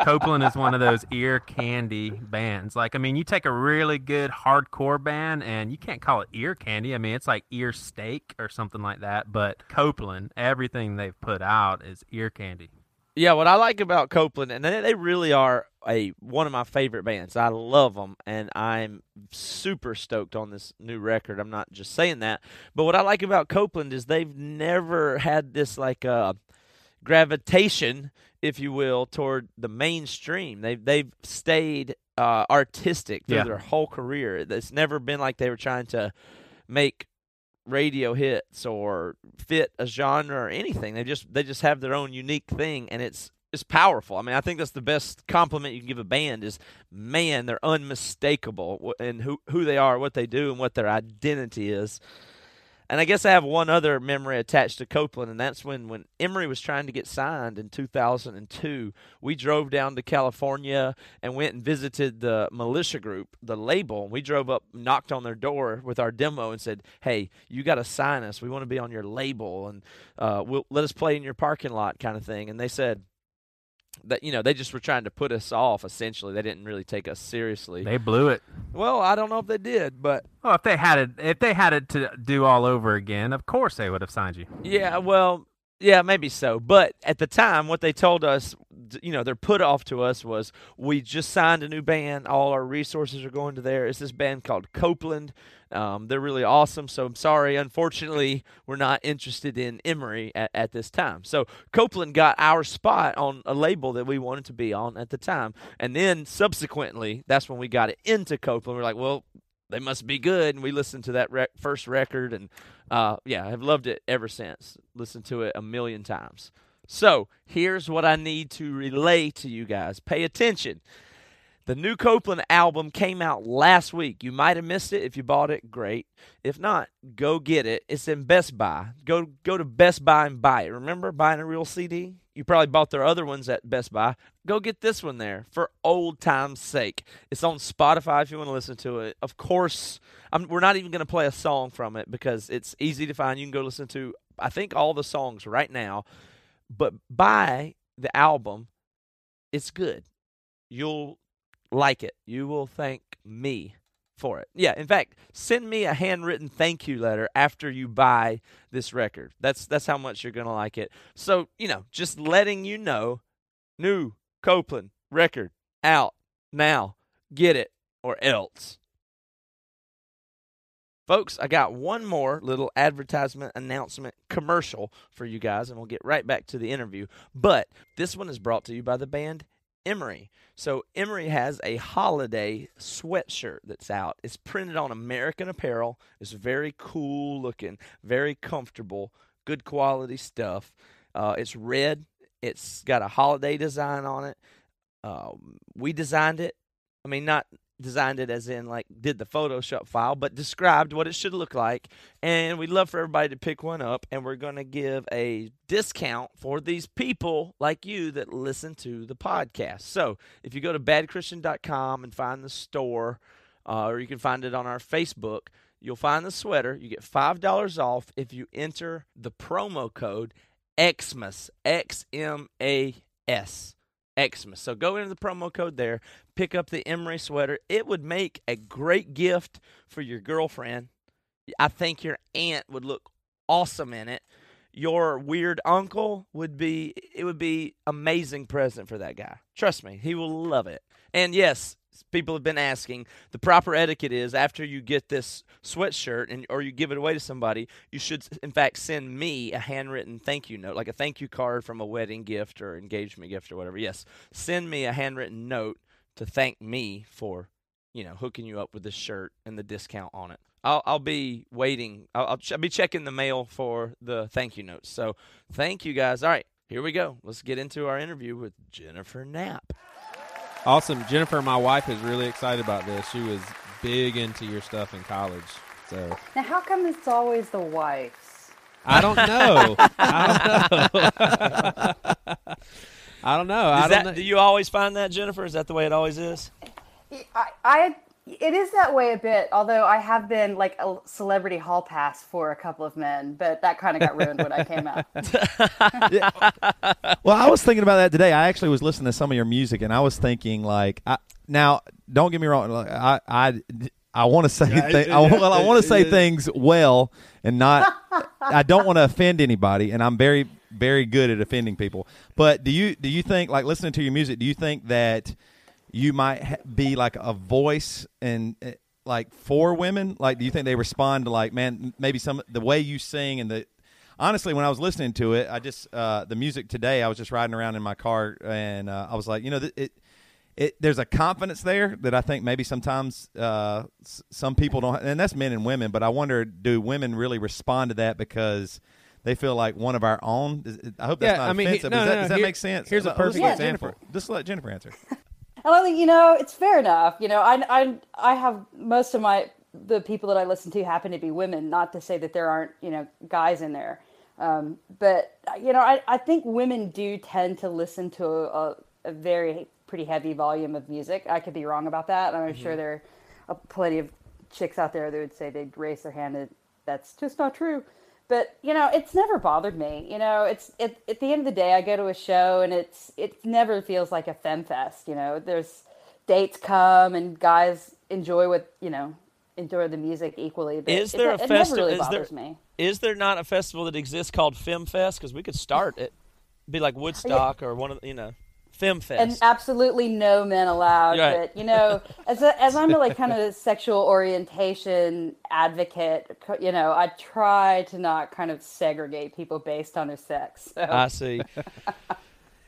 Copeland is one of those ear candy bands. Like, I mean, you take a really good hardcore band, and you can't call it ear candy. I mean, it's like ear steak or something like that. But Copeland, everything they've put out is ear candy. Yeah, what I like about Copeland, and they, they really are a one of my favorite bands. I love them, and I'm super stoked on this new record. I'm not just saying that, but what I like about Copeland is they've never had this like uh, gravitation, if you will, toward the mainstream. They've they've stayed uh, artistic through Yeah. their whole career. It's never been like they were trying to make radio hits or fit a genre or anything. They just they just have their own unique thing, and it's it's powerful. I mean, I think that's the best compliment you can give a band is, man, they're unmistakable in who who they are, what they do, and what their identity is. And I guess I have one other memory attached to Copeland, and that's when when Emery was trying to get signed in 2002. We drove down to California and went and visited the Militia Group, the label. And we drove up, knocked on their door with our demo, and said, "Hey, you got to sign us. We want to be on your label, and uh, we'll let us play in your parking lot, kind of thing." And they said that you know they just were trying to put us off. Essentially, they didn't really take us seriously. They blew it. well, I don't know if they did, but Well, if they had it, if they had it to do all over again, of course they would have signed you. Yeah, well, yeah, maybe so. But at the time, what they told us, you know, their put off to us was we just signed a new band. All our resources are going to there. It's this band called Copeland. Um, they're really awesome. So I'm sorry. Unfortunately, we're not interested in Emery at, at this time. So Copeland got our spot on a label that we wanted to be on at the time. And then subsequently, that's when we got it into Copeland. We're like, well, they must be good. And we listened to that rec- first record, and uh, yeah, I've loved it ever since. Listened to it a million times. So here's what I need to relay to you guys. Pay attention. The new Copeland album came out last week. You might have missed it. If you bought it, great. If not, go get it. It's in Best Buy. Go go to Best Buy and buy it. Remember buying a real CD? You probably bought their other ones at Best Buy. Go get this one there for old time's sake. It's on Spotify if you want to listen to it. Of course, I'm, we're not even going to play a song from it because it's easy to find. You can go listen to I think all the songs right now. But buy the album. It's good. You'll like it. You will thank me for it. Yeah, in fact, send me a handwritten thank you letter after you buy this record. That's that's how much you're going to like it. So, you know, just letting you know new Copeland record out now. Get it or else. Folks, I got one more little advertisement announcement commercial for you guys, and we'll get right back to the interview. But this one is brought to you by the band Emery. So Emery has a holiday sweatshirt that's out. It's printed on American Apparel. It's very cool looking, very comfortable, good quality stuff. Uh, it's red. It's got a holiday design on it. Uh, we designed it. I mean, not designed it as in like did the Photoshop file, but described what it should look like. And we'd love for everybody to pick one up. And we're going to give a discount for these people like you that listen to the podcast. So if you go to badchristian.com and find the store, uh, or you can find it on our Facebook, you'll find the sweater. You get $5 off if you enter the promo code Xmas, X M A S. Xmas. So go into the promo code there, pick up the Emery sweater. It would make a great gift for your girlfriend. I think your aunt would look awesome in it. Your weird uncle would be it would be amazing present for that guy. Trust me, he will love it. And yes, people have been asking the proper etiquette is after you get this sweatshirt and or you give it away to somebody you should in fact send me a handwritten thank you note like a thank you card from a wedding gift or engagement gift or whatever. Yes send me a handwritten note to thank me for you know hooking you up with this shirt and the discount on it. I'll, I'll be waiting. I'll, I'll, ch- I'll be checking the mail for the thank you notes so thank you guys. All right here we go. Let's get into our interview with jennifer knapp Awesome. Jennifer, my wife, is really excited about this. She was big into your stuff in college. So Now, how come it's always the wives? I don't know. I don't know. I don't know. I don't that, know. do you always find that, Jennifer? Is that the way it always is? I, I, it is that way a bit. Although I have been like a celebrity hall pass for a couple of men, but that kind of got ruined when I came out. Well, I was thinking about that today. I actually was listening to some of your music, and I was thinking like, I, now don't get me wrong. like, I I I want to say Yeah, thi- yeah, I, well, I want to say yeah. things well and not. I don't want to offend anybody, and I'm very very good at offending people. But do you do you think like listening to your music? Do you think that you might ha- be like a voice and uh, like for women? Like, do you think they respond to like, man, maybe some the way you sing and the honestly, when I was listening to it, I just uh, the music today. I was just riding around in my car, and uh, I was like, you know, th- it, it. There's a confidence there that I think maybe sometimes uh, s- some people don't, and that's men and women. But I wonder, do women really respond to that because they feel like one of our own? I hope that's Yeah, not I mean, he- offensive. no, does no, that, no, does that make sense? here's a Let's let perfect Jennifer- example. Just let Jennifer answer. And I think you know it's fair enough. You know, I I I have most of my the people that I listen to happen to be women. Not to say that there aren't you know guys in there, um, but you know I I think women do tend to listen to a, a very pretty heavy volume of music. I could be wrong about that. and I'm sure there are plenty of chicks out there that would say they'd raise their hand that that's just not true. But you know, it's never bothered me. You know, it's it, at the end of the day, I go to a show and it's it never feels like a fem fest. You know, there's dates come and guys enjoy what you know enjoy the music equally. But Is there a it, never festival? really is there me. is there not a festival that exists called FemFest? Because we could start it, be like Woodstock or one of the- you know, FemFest. and absolutely no men allowed. Right. But you know, as a, as I'm a like kind of sexual orientation advocate, you know, I try to not kind of segregate people based on their sex. So. I see.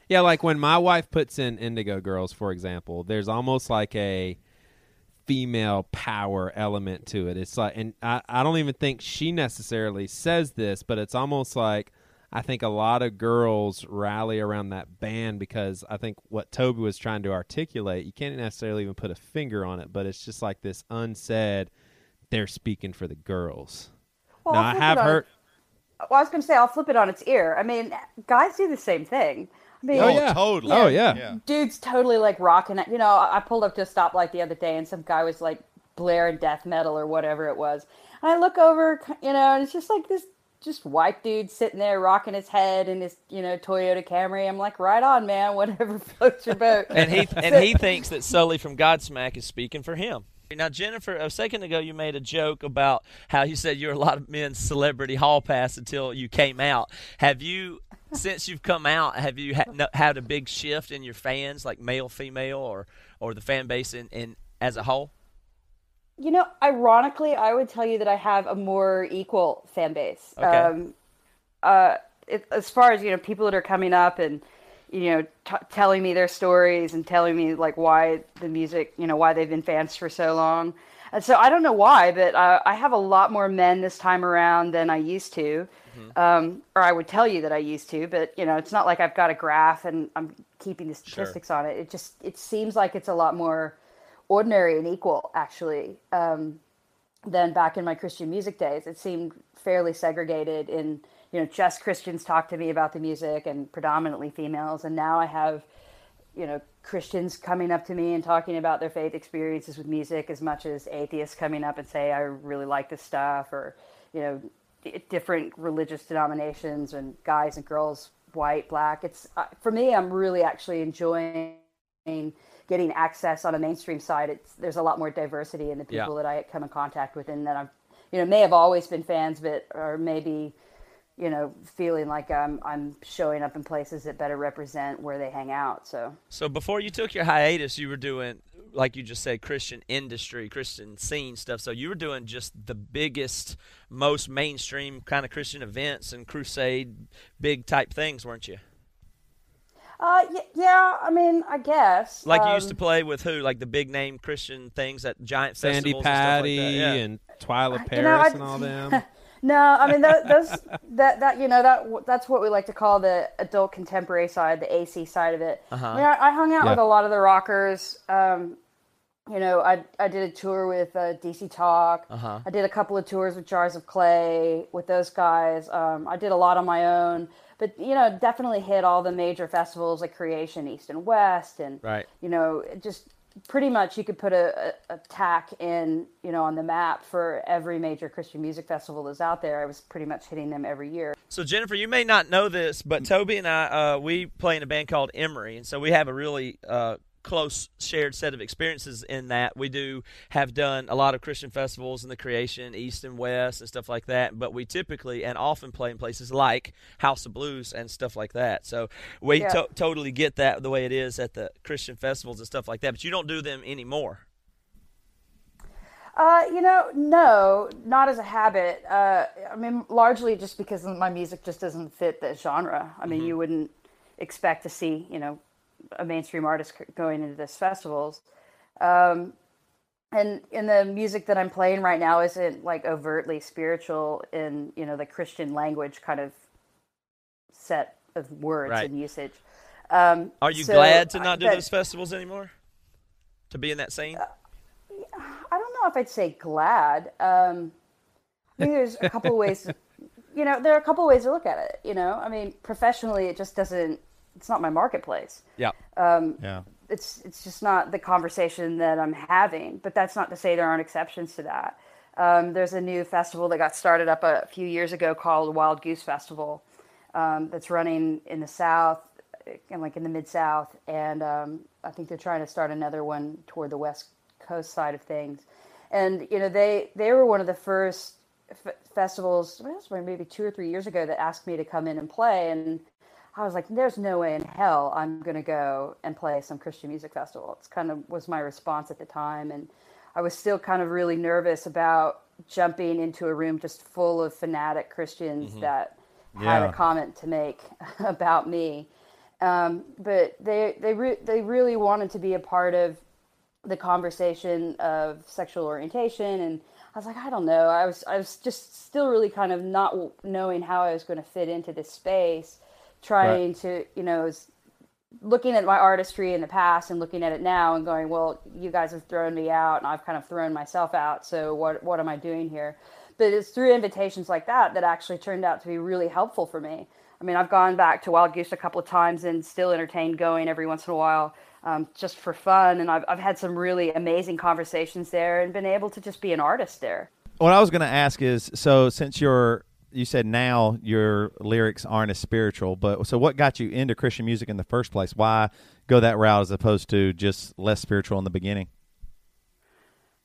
Yeah, like when my wife puts in Indigo Girls, for example, there's almost like a female power element to it. It's like, and I, I don't even think she necessarily says this, but it's almost like I think a lot of girls rally around that band because I think what Toby was trying to articulate, you can't necessarily even put a finger on it, but it's just like this unsaid, they're speaking for the girls. Well, now, I'll I have it heard. Well, I was going to say I'll flip it on its ear. I mean, guys do the same thing. I mean, Oh, yeah. totally. Oh, yeah. Yeah. dude's totally like rocking it. You know, I I pulled up to a stoplight the other day, and some guy was like blaring death metal or whatever it was. And I look over, you know, and it's just like this just white dude sitting there rocking his head in his, you know, Toyota Camry. I'm like, right on, man. Whatever floats your boat. and he and he thinks that Sully from Godsmack is speaking for him. Now, Jennifer, a second ago you made a joke about how you said you're a lot of men's celebrity hall pass until you came out. Have you, since you've come out, have you ha- no, had a big shift in your fans, like male, female, or or the fan base in, in as a whole? You know, ironically, I would tell you that I have a more equal fan base. Okay. Um, uh, it, as far as you know, people that are coming up and you know t- telling me their stories and telling me like why the music, you know, why they've been fans for so long. And so I don't know why, but uh, I have a lot more men this time around than I used to, um, or I would tell you that I used to. But you know, it's not like I've got a graph and I'm keeping the statistics on it. It just it seems like it's a lot more ordinary and equal actually um, than back in my Christian music days. It seemed fairly segregated in you know just Christians talk to me about the music and predominantly females, and now I have you know Christians coming up to me and talking about their faith experiences with music as much as atheists coming up and say I really like this stuff or you know different religious denominations and guys and girls white black it's uh, for me I'm really actually enjoying getting access on a mainstream side it's there's a lot more diversity in the Yeah. people that I come in contact with and that I've you know may have always been fans but or maybe you know feeling like I'm I'm showing up in places that better represent where they hang out so So before you took your hiatus, you were doing, like you just said, Christian industry, Christian scene stuff. So you were doing just the biggest, most mainstream kind of Christian events and crusade, big type things, weren't you? Uh, y- yeah, I mean, I guess. Like you used to Um, play with who? Like the big name Christian things at giant Sandi festivals and stuff like Patty that. Yeah. and Twila Paris you know, I- and all them. No, I mean tho- those that that you know that that's what we like to call the adult contemporary side, the AC side of it. Uh-huh. I mean, I, I hung out Yeah. with a lot of the rockers. Um, you know, I I did a tour with uh, DC Talk. Uh-huh. I did a couple of tours with Jars of Clay with those guys. Um, I did a lot on my own, but you know, definitely hit all the major festivals like Creation, East and West, and Right. you know, just pretty much you could put a, a, a tack in, you know, on the map for every major Christian music festival that's out there. I was pretty much hitting them every year. So Jennifer, you may not know this, but Toby and I, uh, we play in a band called Emery, and so we have a really uh, close shared set of experiences in that we do have done a lot of Christian festivals in the creation, East and West, and stuff like that. But we typically and often play in places like House of Blues and stuff like that. So we Yeah. to- totally get that the way it is at the Christian festivals and stuff like that. But you don't do them anymore. Uh, you know, no, not as a habit. Uh, I mean, largely just because my music just doesn't fit the genre. I mean, you wouldn't expect to see, you know, a mainstream artist going into this festivals. Um, and and the music that I'm playing right now isn't like overtly spiritual in you know the Christian language kind of set of words Right. and usage. Um, Are you so glad to not do that- those festivals anymore? To be in that scene? I don't know if I'd say glad. Um, I think there's a couple ways. You know, there are a couple ways to look at it. You know, I mean, professionally, it just doesn't. It's not my marketplace. Yeah. Yeah. It's it's just not the conversation that I'm having. But that's not to say there aren't exceptions to that. Um, there's a new festival that got started up a few years ago called Wild Goose Festival. Um, that's running in the south and like in the mid south, and um, I think they're trying to start another one toward the west coast side of things. And you know, they they were one of the first f- festivals. Well, maybe two or three years ago that asked me to come in and play, and I was like, "There's no way in hell I'm going to go and play some Christian music festival." It's kind of was my response at the time, and I was still kind of really nervous about jumping into a room just full of fanatic Christians that had a comment to make about me. Um, but they they re- they really wanted to be a part of the conversation of sexual orientation and I was like, I don't know. I was I was just still really kind of not knowing how I was going to fit into this space, trying right. to you know is looking at my artistry in the past and looking at it now and going, well, you guys have thrown me out and I've kind of thrown myself out. So what what am I doing here? But it's through invitations like that that actually turned out to be really helpful for me. I mean, I've gone back to Wild Goose a couple of times and still entertained going every once in a while um, just for fun. And I've, I've had some really amazing conversations there and been able to just be an artist there. What I was going to ask is so since you're you said now your lyrics aren't as spiritual, but so what got you into Christian music in the first place? Why go that route as opposed to just less spiritual in the beginning?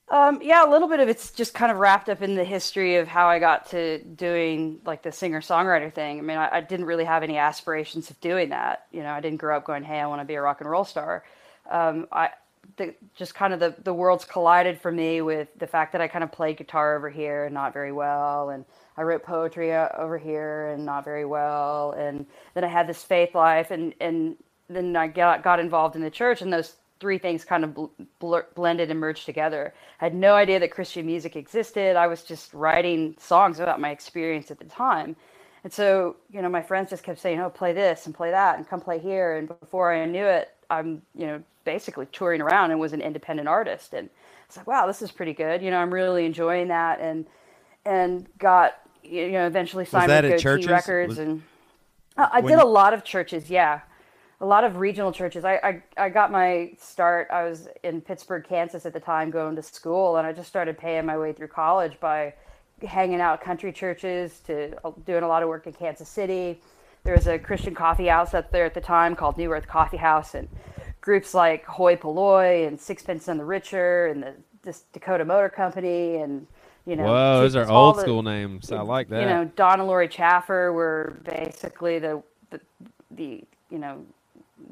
Um, yeah, a little bit of it's just kind of wrapped up in the history of how I got to doing like the singer songwriter thing. I mean, I, I, didn't really have any aspirations of doing that. You know, I didn't grow up going, "Hey, I want to be a rock and roll star." Um, I the, just kind of the the worlds collided for me with the fact that I kind of played guitar over here and not very well, and I wrote poetry uh, over here and not very well, and then I had this faith life, and and then I got got involved in the church, and those three things kind of bl- blended and merged together. I had no idea that Christian music existed. I was just writing songs about my experience at the time. And so, you know, my friends just kept saying, "Oh, play this and play that and come play here." And before I knew it, I'm, you know, basically touring around and was an independent artist. And it's like, wow, this is pretty good. You know, I'm really enjoying that. And and got, you know, eventually signed with Gotee Records. Was, and uh, I did a lot of churches. Yeah, a lot of regional churches. I, I, I got my start. I was in Pittsburgh, Kansas at the time, going to school, and I just started paying my way through college by hanging out country churches to uh, doing a lot of work in Kansas City. There was a Christian coffee house up there at the time called New Earth Coffee House, and groups like Hoi Polloi and Sixpence None the Richer and the this Dakota Motor Company and you know. Whoa, those are old the, school names. I like that. You know, Don and Lori Chaffer were basically the the, the you know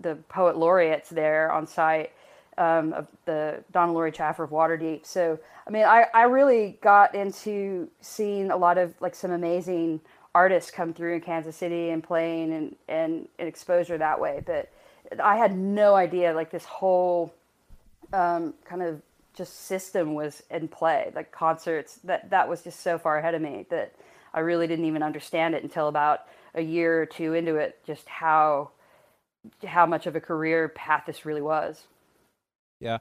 the poet laureates there on site um, of the Don and Lori Chaffer of Waterdeep. So, I mean, I, I really got into seeing a lot of like some amazing artists come through in Kansas City and playing and, and, and exposure that way. But I had no idea like this whole um, kind of just system was in play, like concerts that that was just so far ahead of me that I really didn't even understand it until about a year or two into it, just how how much of a career path this really was. Yeah.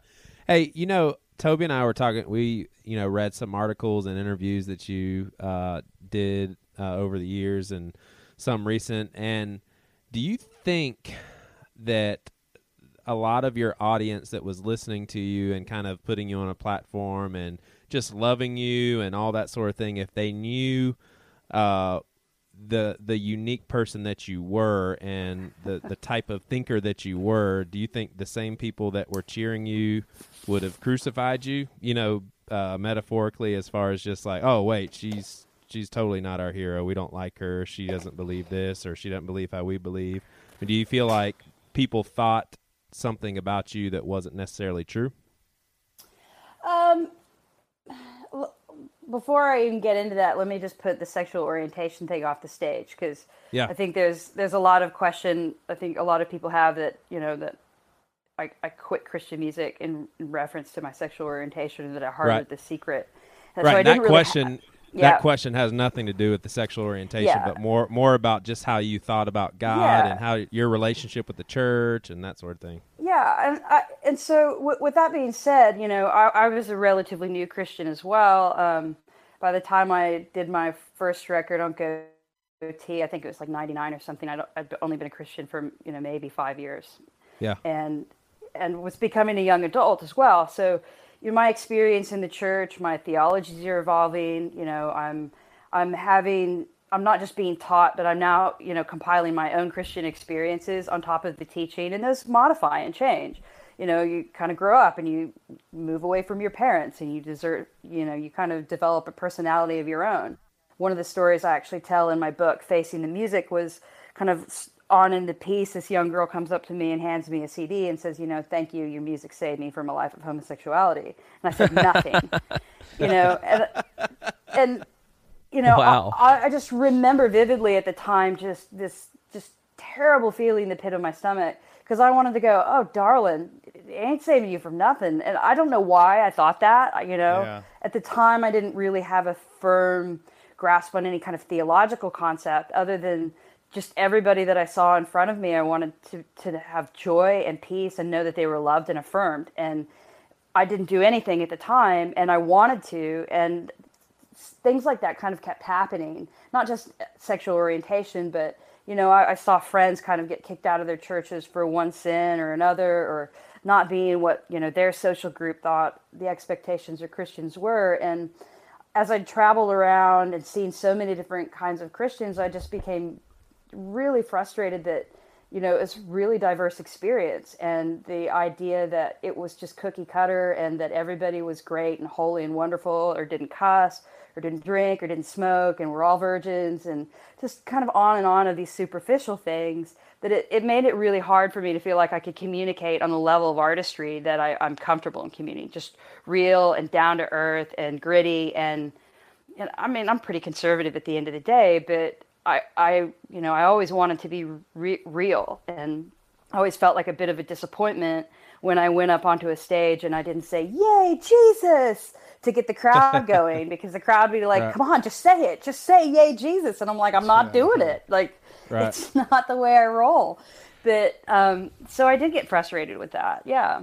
Hey, you know, Toby and I were talking. We, you know, read some articles and interviews that you uh, did uh, over the years, and some recent. And do you think that a lot of your audience that was listening to you and kind of putting you on a platform and just loving you and all that sort of thing, if they knew uh, the the unique person that you were and the the type of thinker that you were, do you think the same people that were cheering you would have crucified you? You know, uh, metaphorically, as far as just like, oh wait, she's she's totally not our hero. We don't like her. She doesn't believe this, or she doesn't believe how we believe. do you feel like people thought something about you that wasn't necessarily true? Um, before I even get into that, let me just put the sexual orientation thing off the stage because yeah. I think there's there's a lot of question. I think a lot of people have that you know that I, I quit Christian music in, in reference to my sexual orientation and that I harbored right. the secret. And right. So that really question. Ha- yeah. That question has nothing to do with the sexual orientation, yeah. but more more about just how you thought about God yeah. and how your relationship with the church and that sort of thing. Yeah, and I, and so w- with that being said, you know, I, I, was a relatively new Christian as well. Um, by the time I did my first record on Gotee, I think it was like '99 or something. I I'd only been a Christian for you know maybe five years. Yeah, and and was becoming a young adult as well. So, you know, my experience in the church, my theologies are evolving. You know, I'm I'm having I'm not just being taught, but I'm now, you know, compiling my own Christian experiences on top of the teaching, and those modify and change. You know, you kind of grow up and you move away from your parents, and you desert, you know, you kind of develop a personality of your own. One of the stories I actually tell in my book, Facing the Music, was kind of on in the piece. This young girl comes up to me and hands me a CD and says, "You know, thank you. Your music saved me from a life of homosexuality." And I said, "Nothing." you know, and, and you know, wow. I, I, just remember vividly at the time just this just terrible feeling in the pit of my stomach because I wanted to go, oh, darling, it ain't saving you from nothing. And I don't know why I thought that. You know, Yeah. at the time, I didn't really have a firm grasp on any kind of theological concept other than just everybody that I saw in front of me. I wanted to, to have joy and peace and know that they were loved and affirmed. And I didn't do anything at the time, and I wanted to. And things like that kind of kept happening. Not just sexual orientation, but you know, I, I saw friends kind of get kicked out of their churches for one sin or another, or not being what you know their social group thought the expectations of Christians were. And as I traveled around and seen so many different kinds of Christians, I just became really frustrated that you know it's really diverse experience and the idea that it was just cookie cutter and that everybody was great and holy and wonderful or didn't cuss or didn't drink or didn't smoke and we're all virgins and just kind of on and on of these superficial things that it, it made it really hard for me to feel like I could communicate on the level of artistry that I, I'm comfortable in communicating, just real and down to earth and gritty. And and I mean, I'm pretty conservative at the end of the day, but I, I, you know, I always wanted to be re- real, and I always felt like a bit of a disappointment when I went up onto a stage and I didn't say "Yay, Jesus" to get the crowd going, because the crowd would be like, Right. "Come on, just say it, just say "Yay, Jesus," and I'm like, I'm not doing it. Like, Right. it's not the way I roll. But um, so I did get frustrated with that. Yeah.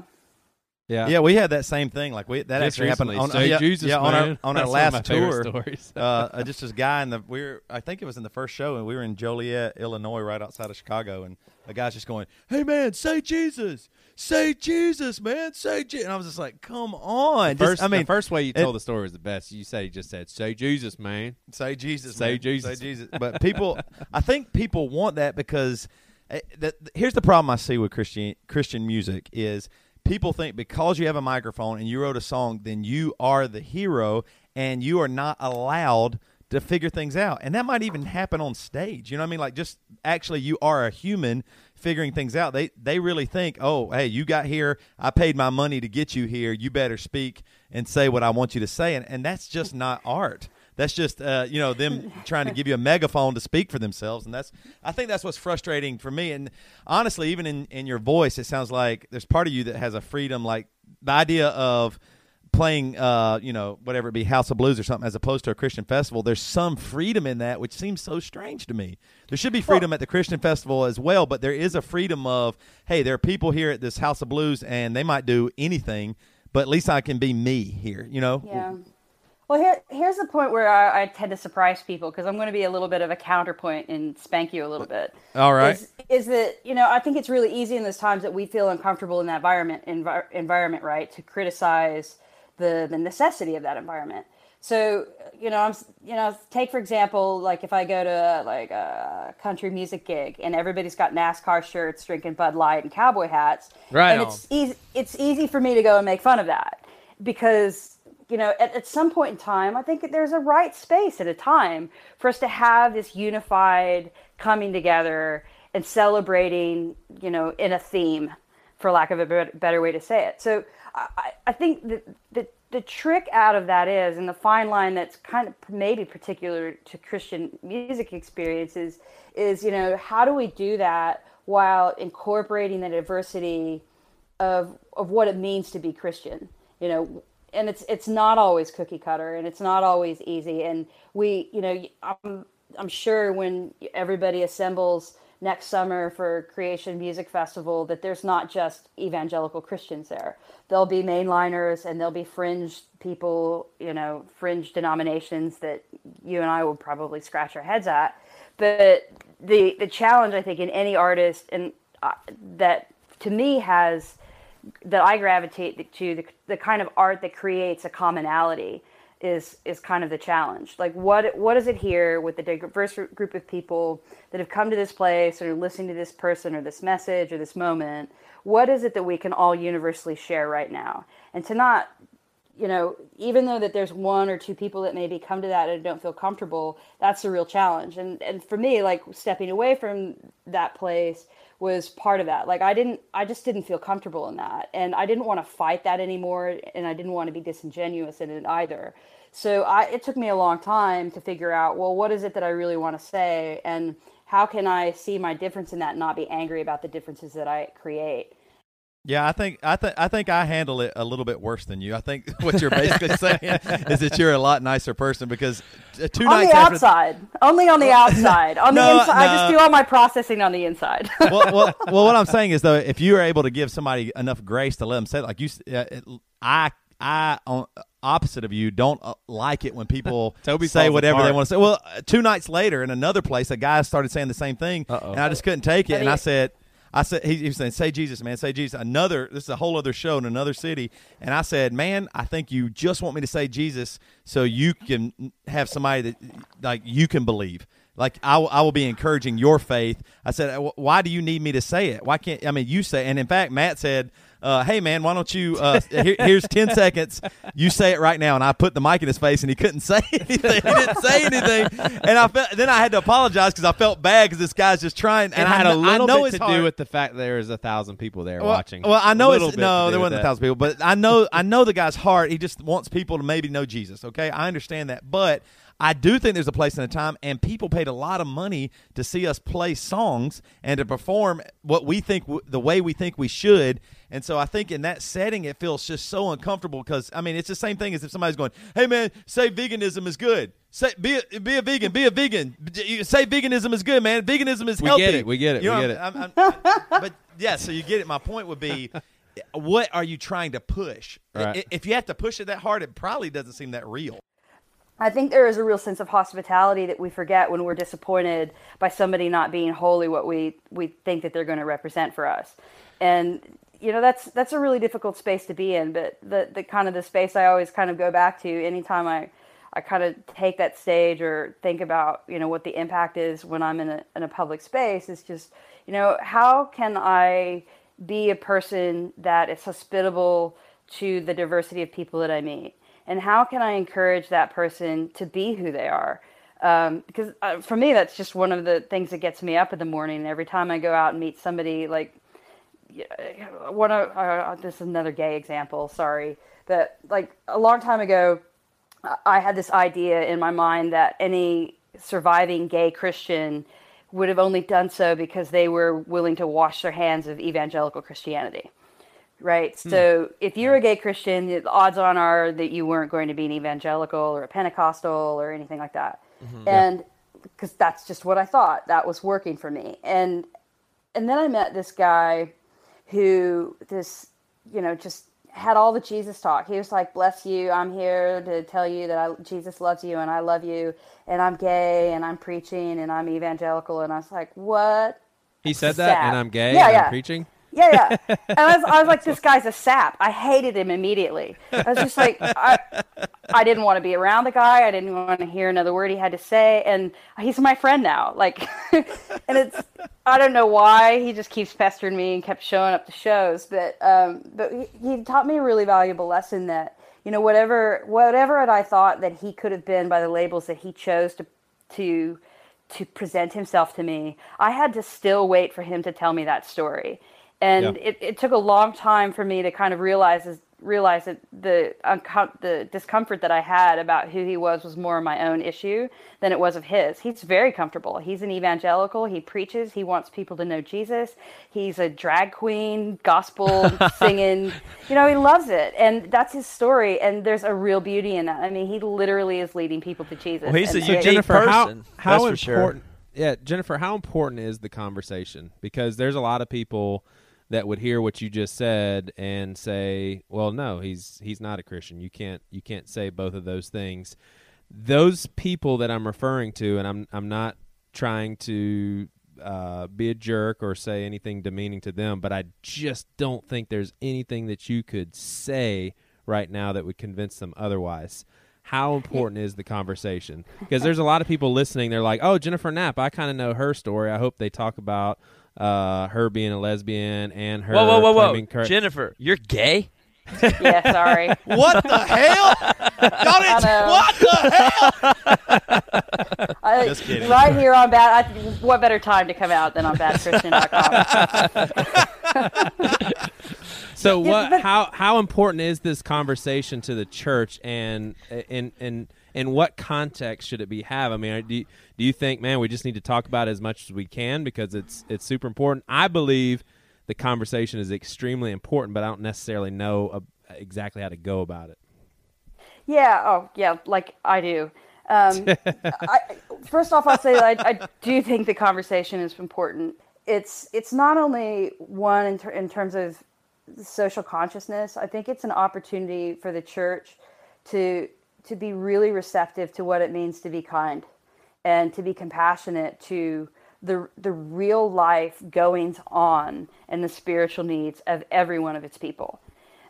Yeah. Yeah, we had that same thing. Like we that Just actually happened on Say yeah, Jesus, yeah, on our on our That's one last tour. stories. uh, uh, just this guy in the we were I think it was in the first show and we were in Joliet, Illinois, right outside of Chicago, and the guy's just going, "Hey man, say Jesus, say Jesus, man, say Jesus," and I was just like, "Come on!" Just- First, I mean, the first way you it- told the story was the best. You say you just said, "Say Jesus, man." Say Jesus. Say man. Jesus. Say Jesus. But people, I think people want that because eh, the, here's the problem I see with Christian Christian music is people think because you have a microphone and you wrote a song, then you are the hero and you are not allowed to figure things out. And that might even happen on stage. You know what I mean? Like just actually you are a human figuring things out. They they really think, "Oh, hey, you got here. I paid my money to get you here. You better speak and say what I want you to say." And and that's just not art. That's just uh, you know them trying to give you a megaphone to speak for themselves, and that's I think that's what's frustrating for me. And honestly, even in in your voice, it sounds like there's part of you that has a freedom, like the idea of playing uh you know whatever it be house of blues or something as opposed to a christian festival there's some freedom in that which seems so strange to me there should be freedom at the christian festival as well but there is a freedom of hey there are people here at this house of blues and they might do anything but at least i can be me here you know Yeah. Well, here, here's the point where I, I tend to surprise people because I'm going to be a little bit of a counterpoint and spank you a little bit. All right. Is, is that you know I think it's really easy in those times that we feel uncomfortable in that environment envi- environment right to criticize the the necessity of that environment. So you know I'm you know take for example like if I go to like a country music gig and everybody's got NASCAR shirts, drinking Bud Light and cowboy hats, Right and on. it's easy it's easy for me to go and make fun of that because you know at, at some point in time i think there's a right space at a time for us to have this unified coming together and celebrating you know in a theme for lack of a better way to say it so i, I- I think that the, the trick out of that is and the fine line that's kind of maybe particular to christian music experiences is you know how do we do that while incorporating the diversity of of what it means to be Christian. You know, and it's it's not always cookie cutter, and it's not always easy. And we, you know, I'm I'm sure when everybody assembles next summer for Creation Music Festival, that there's not just evangelical Christians there. There'll be mainliners, and there'll be fringe people, you know, fringe denominations that you and I will probably scratch our heads at. But the the challenge, I think, in any artist, and uh, that to me has that I gravitate to the, the kind of art that creates a commonality is is kind of the challenge. Like what what is it here with the diverse group of people that have come to this place or listening to this person or this message or this moment? What is it that we can all universally share right now? And to not you know, even though that there's one or two people that maybe come to that and don't feel comfortable, that's a real challenge. And and for me, like stepping away from that place was part of that. Like I didn't, I just didn't feel comfortable in that, and I didn't want to fight that anymore, and I didn't want to be disingenuous in it either. So I, it took me a long time to figure out, well, what is it that I really want to say, and how can I see my difference in that and not be angry about the differences that I create? Yeah, I think I think I think I handle it a little bit worse than you. I think what you're basically saying is that you're a lot nicer person because uh, two on nights the after. outside, only on the outside. On No, the inside, I just do all my processing on the inside. well, well, well, what I'm saying is though, if you are able to give somebody enough grace to let them say, it, like you, uh, it, I, I, on opposite of you, don't uh, like it when people Toby say falls whatever they want to say. Well, uh, two nights later, in another place, a guy started saying the same thing, Uh-oh. and I just couldn't take it, and I said. I said he, he was saying, "Say Jesus, man, say Jesus." Another, this is a whole other show in another city, and I said, "Man, I think you just want me to say Jesus so you can have somebody that like you can believe." Like I, will- I will be encouraging your faith. I said, why do you need me to say it? Why can't I mean you say? And in fact, Matt said, uh, "Hey man, why don't you? Uh, here, here's ten seconds. You say it right now." And I put the mic in his face, and he couldn't say anything. He didn't say anything, and I felt. Then I had to apologize because I felt bad because this guy's just trying. It And had I, a little I know bit to hard. do with the fact that there a thousand people there well, watching. Well, I know it's no, there wasn't a thousand people, but I know I know the guy's heart. He just wants people to maybe know Jesus. Okay, I understand that, but I do think there's a place and a time, and people paid a lot of money to see us play songs and to perform what we think w- the way we think we should. And so I think in that setting, it feels just so uncomfortable because I mean it's the same thing as if somebody's going, "Hey man, say veganism is good. Say be a, be a vegan, be a vegan. Say veganism is good, man. Veganism is We healthy. get it, we get it, You we get it. I'm- I'm- I'm- but yeah, so you get it. My point would be, what are you trying to push? Right. If you have to push it that hard, it probably doesn't seem that real. I think there is a real sense of hospitality that we forget when we're disappointed by somebody not being wholly what we we think that they're going to represent for us, and you know that's that's a really difficult space to be in. But the the kind of the space I always kind of go back to anytime I I kind of take that stage or think about you know what the impact is when I'm in a in a public space is just you know how can I be a person that is hospitable to the diversity of people that I meet and how can I encourage that person to be who they are? Um, because uh, for me, that's just one of the things that gets me up in the morning. Every time I go out and meet somebody, like one of uh, this is another gay example. Sorry, but like a long time ago, I- I had this idea in my mind that any surviving gay Christian would have only done so because they were willing to wash their hands of evangelical Christianity right? Hmm. So if you're a gay Christian, the odds on are that you weren't going to be an evangelical or a Pentecostal or anything like that. Mm-hmm. And because that's just what I thought that was working for me. And and then I met this guy who this you know just had all the Jesus talk. He was like, "Bless you. I'm here to tell you that I, Jesus loves you and I love you and I'm gay and I'm preaching and I'm evangelical." And I was like, "What?" He said that, and I'm gay. Yeah, and yeah. I'm preaching. Yeah, yeah. And I was, I was like, this guy's a sap. I hated him immediately. I was just like, I, I didn't want to be around the guy. I didn't want to hear another word he had to say. And he's my friend now. Like, and it's, I don't know why he just keeps pestering me and kept showing up to shows. But, um, but he, he taught me a really valuable lesson that, you know, whatever, whatever I thought that he could have been by the labels that he chose to, to, to present himself to me, I had to still wait for him to tell me that story. And Yeah. it, it took a long time for me to kind of realize is- realize that the uncom- the discomfort that I had about who he was was more my own issue than it was of his. He's very comfortable. He's an evangelical. He preaches. He wants people to know Jesus. He's a drag queen, gospel singing. You know, he loves it, and that's his story. And there's a real beauty in that. I mean, he literally is leading people to Jesus. Well, he's And a they- unique Jennifer, person, how how that's for sure. important? Yeah, Jennifer, how important is the conversation? Because there's a lot of people that would hear what you just said and say, "Well, no, he's he's not a Christian. You can't you can't say both of those things." Those people that I'm referring to, and I'm I'm not trying to uh, be a jerk or say anything demeaning to them, but I just don't think there's anything that you could say right now that would convince them otherwise. How important is the conversation? Because there's a lot of people listening. They're like, "Oh, Jennifer Knapp, I kind of know her story. I hope they talk about uh, her being a lesbian and her." Whoa, whoa, whoa, whoa! claiming cor- Jennifer, you're gay? yeah, sorry. What the hell? Y'all didn't, what the hell? I, Just kidding. Right here on Bad. I, what better time to come out than on BadChristian.com? So what? How how important is this conversation to the church and and and and what context should it be have? I mean, do you, do you think, man, we just need to talk about it as much as we can because it's it's super important? I believe the conversation is extremely important, but I don't necessarily know uh, exactly how to go about it. Yeah. Oh, yeah. Like I do. Um, I, first off, I'll say that I, I, do think the conversation is important. It's it's not only one in, ter- in terms of social consciousness. I think it's an opportunity for the church to to be really receptive to what it means to be kind and to be compassionate to the the real life goings on and the spiritual needs of every one of its people.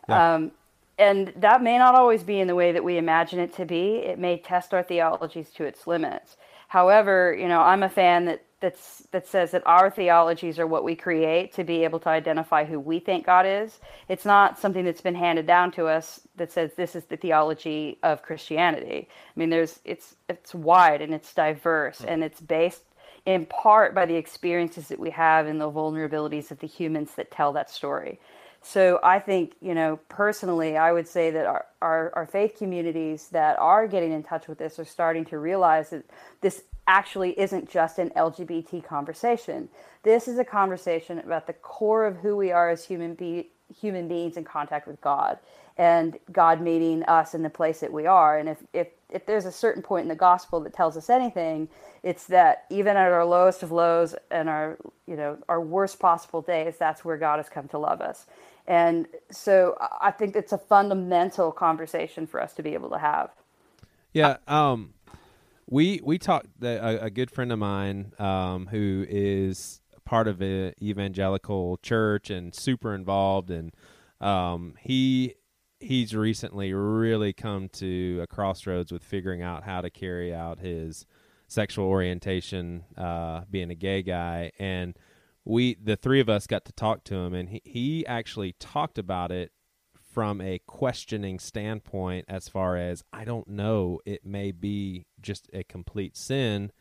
Yeah. Um, and that may not always be in the way that we imagine it to be. It may test our theologies to its limits. However, you know, I'm a fan that that's that says that our theologies are what we create to be able to identify who we think God is. It's not something that's been handed down to us that says this is the theology of Christianity. I mean, there's it's it's wide and it's diverse and it's based in part by the experiences that we have and the vulnerabilities of the humans that tell that story. So I think, you know, personally, I would say that our, our, our, faith communities that are getting in touch with this are starting to realize that this actually isn't just an LGBT conversation. This is a conversation about the core of who we are as human be- human beings in contact with God and God meeting us in the place that we are. And if, if, if there's a certain point in the gospel that tells us anything, it's that even at our lowest of lows and our, you know, our worst possible days, that's where God has come to love us. And so I think it's a fundamental conversation for us to be able to have. Yeah. Um, we, we talked, a, a good friend of mine um, who is part of an evangelical church and super involved and um, he he's recently really come to a crossroads with figuring out how to carry out his sexual orientation, uh, being a gay guy, and we the three of us got to talk to him, and he, he actually talked about it from a questioning standpoint as far as I don't know, it may be just a complete sin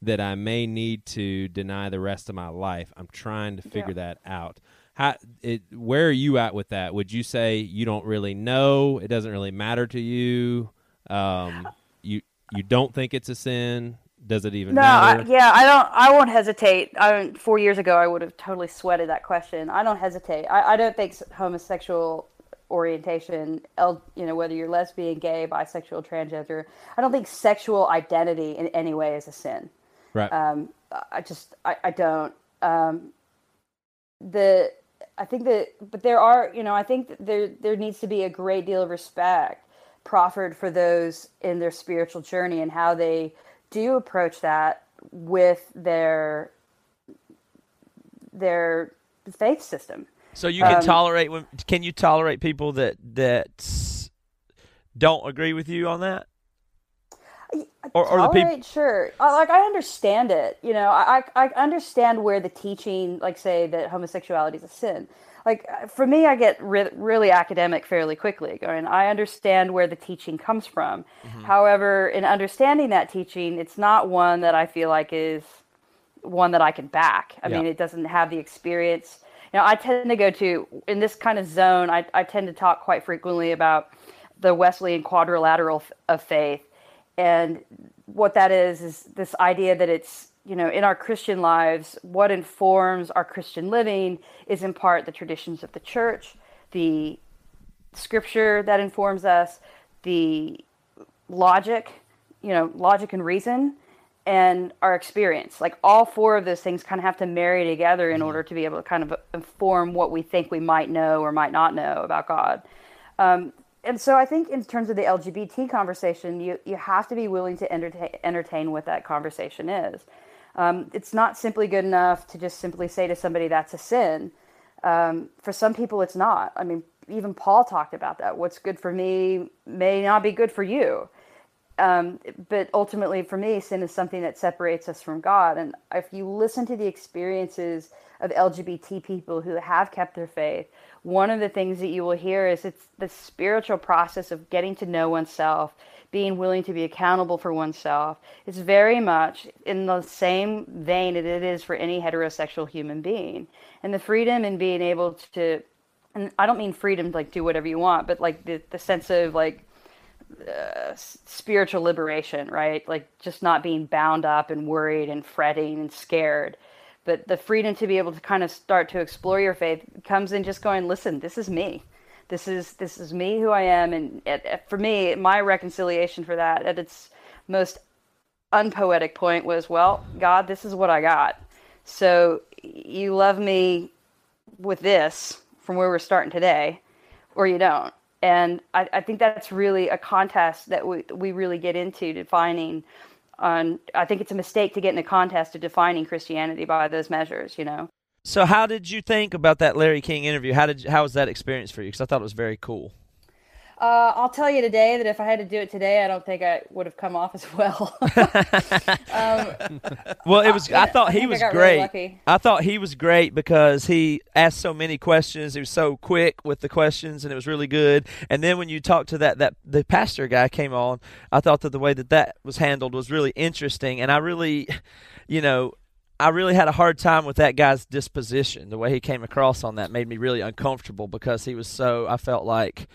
that I may need to deny the rest of my life. I'm trying to figure yeah. that out. How it where are you at with that? Would you say you don't really know? It doesn't really matter to you. Um, you you don't think it's a sin? Does it even no, matter? I, yeah, I don't. I won't hesitate. I four years ago, I would have totally sweated that question. I don't hesitate. I, I don't think homosexual orientation, you know, whether you're lesbian, gay, bisexual, transgender, I don't think sexual identity in any way is a sin. Right. Um, I just, I, I don't. Um, the I think that, but there are, you know, I think that there there needs to be a great deal of respect proffered for those in their spiritual journey and how they do approach that with their their faith system. So you can um, tolerate when can you tolerate people that that don't agree with you on that? or, or the people sure like i understand it you know I, I understand where the teaching like say that homosexuality is a sin like uh, for me i get re- really academic fairly quickly going i understand where the teaching comes from mm-hmm. however in understanding that teaching it's not one that i feel like is one that i can back i yeah. mean it doesn't have the experience know i tend to go to in this kind of zone i, I tend to talk quite frequently about the wesleyan quadrilateral of faith. And what that is is this idea that it's you know in our christian lives what informs our christian living is in part the traditions of the church the scripture that informs us the logic you know logic and reason and our experience like all four of those things kind of have to marry together in mm-hmm. order to be able to kind of inform what we think we might know or might not know about god um, and so I think in terms of the LGBT conversation, you, you have to be willing to entertain, entertain what that conversation is. Um, it's not simply good enough to just simply say to somebody that's a sin. Um, for some people, it's not. I mean, even Paul talked about that. What's good for me may not be good for you. Um, but ultimately, for me, sin is something that separates us from God. And if you listen to the experiences of LGBT people who have kept their faith, one of the things that you will hear is it's the spiritual process of getting to know oneself, being willing to be accountable for oneself. It's very much in the same vein that it is for any heterosexual human being. And the freedom in being able to, and I don't mean freedom to like do whatever you want, but like the, the sense of like uh, spiritual liberation, right? Like just not being bound up and worried and fretting and scared. But the freedom to be able to kind of start to explore your faith comes in just going, listen, this is me. This is this is me who I am, and it, it- for me, my reconciliation for that at its most unpoetic point was, well, God, this is what I got. So you love me with this from where we're starting today, or you don't. And I, I think that's really a contest that we, we really get into defining on I think it's a mistake to get in a contest of defining Christianity by those measures, you know. So, how did you think about that Larry King interview? How did how was that experience for you? Because I thought it was very cool. Uh, I'll tell you today that if I had to do it today, I don't think I would have come off as well. um, Well, it was. I I thought he I was really great. lucky. I thought he was great because he asked so many questions. He was so quick with the questions, and it was really good. And then when you talked to that that the pastor guy came on, I thought that the way that that was handled was really interesting. And I really, you know. I really had a hard time with that guy's disposition. The way he came across on that made me really uncomfortable because he was so. I felt like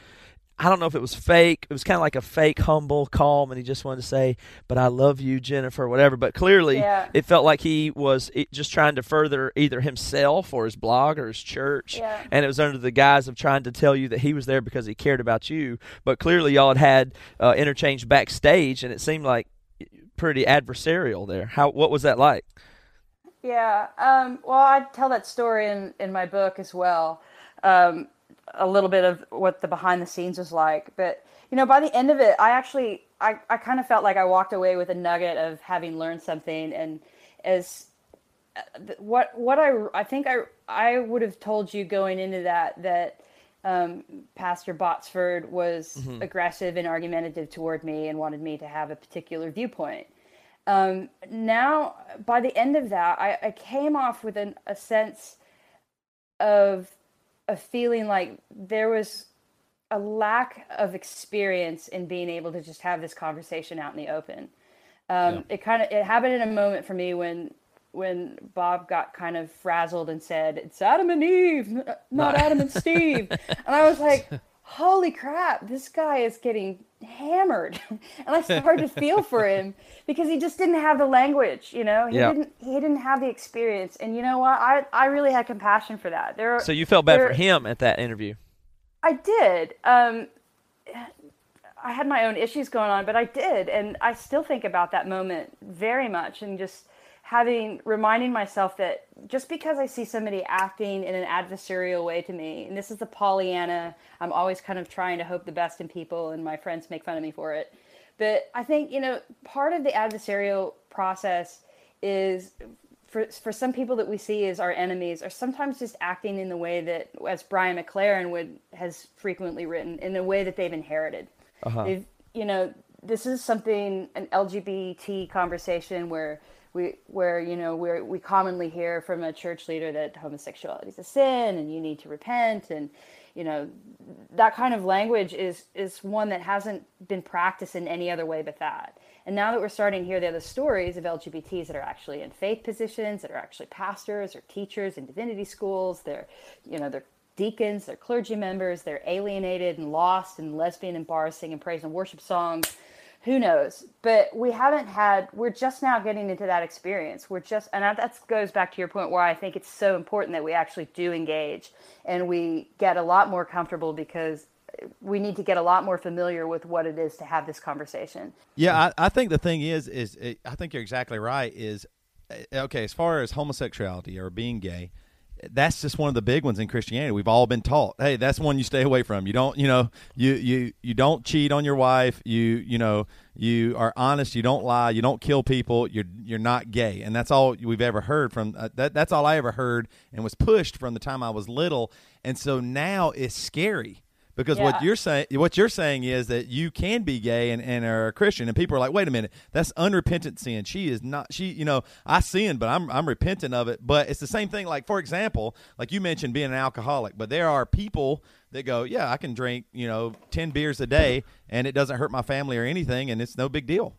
I don't know if it was fake. It was kind of like a fake, humble, calm, and he just wanted to say, "But I love you, Jennifer," whatever. But clearly, Yeah. it felt like he was just trying to further either himself or his blog or his church, Yeah. and it was under the guise of trying to tell you that he was there because he cared about you. But clearly, y'all had had uh, interchange backstage, and it seemed like pretty adversarial there. How? What was that like? Yeah. Um, well, I tell that story in, in my book as well. Um, a little bit of what the behind the scenes was like. But, you know, by the end of it, I actually, I, I kind of felt like I walked away with a nugget of having learned something. And as what, what I, I think I, I would have told you going into that, that um, Pastor Botsford was aggressive and argumentative toward me and wanted me to have a particular viewpoint um, now by the end of that i, I came off with an, a sense of a feeling like there was a lack of experience in being able to just have this conversation out in the open. Um, it kind of it happened in a moment for me when when bob got kind of frazzled and said it's adam and eve not adam and steve. And i was like holy crap this guy is getting hammered and i started to feel for him because he just didn't have the language you know he Yeah. didn't he didn't have the experience and you know what i i really had compassion for that there So you felt bad for him at that interview. I did. Um, I had my own issues going on, but I did, and I still think about that moment very much, and just having reminding myself that just because I see somebody acting in an adversarial way to me, and this is the Pollyanna, I'm always kind of trying to hope the best in people, and my friends make fun of me for it. But I think you know part of the adversarial process is for for some people that we see as our enemies are sometimes just acting in the way that, as Brian McLaren would has frequently written, in the way that they've inherited. Uh-huh. They've, you know, this is something an LGBT conversation where we where you know where we commonly hear from a church leader that homosexuality is a sin and you need to repent and you know that kind of language is is one that hasn't been practiced in any other way but that. And now that we're starting to hear the other stories of lgbts that are actually in faith positions that are actually pastors or teachers in divinity schools they're you know they're deacons they're clergy members they're alienated and lost and lesbian and bar singing praise and worship songs who knows but we haven't had we're just now getting into that experience we're just and that goes back to your point where i think it's so important that we actually do engage and we get a lot more comfortable because we need to get a lot more familiar with what it is to have this conversation Yeah, I, I think the thing is, is it, I think you're exactly right. Is uh, okay as far as homosexuality or being gay, that's just one of the big ones in Christianity. We've all been taught, hey, that's one you stay away from. You don't, you know, you you you don't cheat on your wife. You you know, you are honest. You don't lie. You don't kill people. You're you're not gay, and that's all we've ever heard from. Uh, that that's all I ever heard and was pushed from the time I was little. And so now it's scary because what you're saying what you're saying is that you can be gay and, and are a Christian and people are like wait a minute that's unrepentant sin. She is not she you know I sin but I'm I'm repentant of it. But it's the same thing like for example like you mentioned being an alcoholic but there are people that go yeah I can drink you know 10 beers a day and it doesn't hurt my family or anything and it's no big deal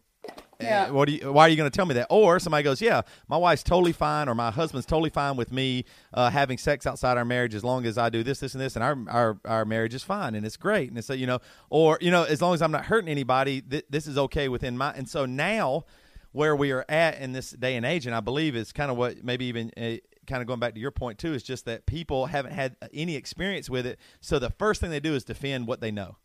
Yeah. what do you, why are you going to tell me that? Or somebody goes, yeah, my wife's totally fine, or my husband's totally fine with me uh, having sex outside our marriage as long as I do this, this, and this, and our our, our marriage is fine and it's great. And it's so you know, or you know, as long as I'm not hurting anybody, th- this is okay within my. And so now, where we are at in this day and age, and I believe is kind of what maybe even. Uh, Kind of going back to your point too is just that people haven't had any experience with it, so the first thing they do is defend what they know.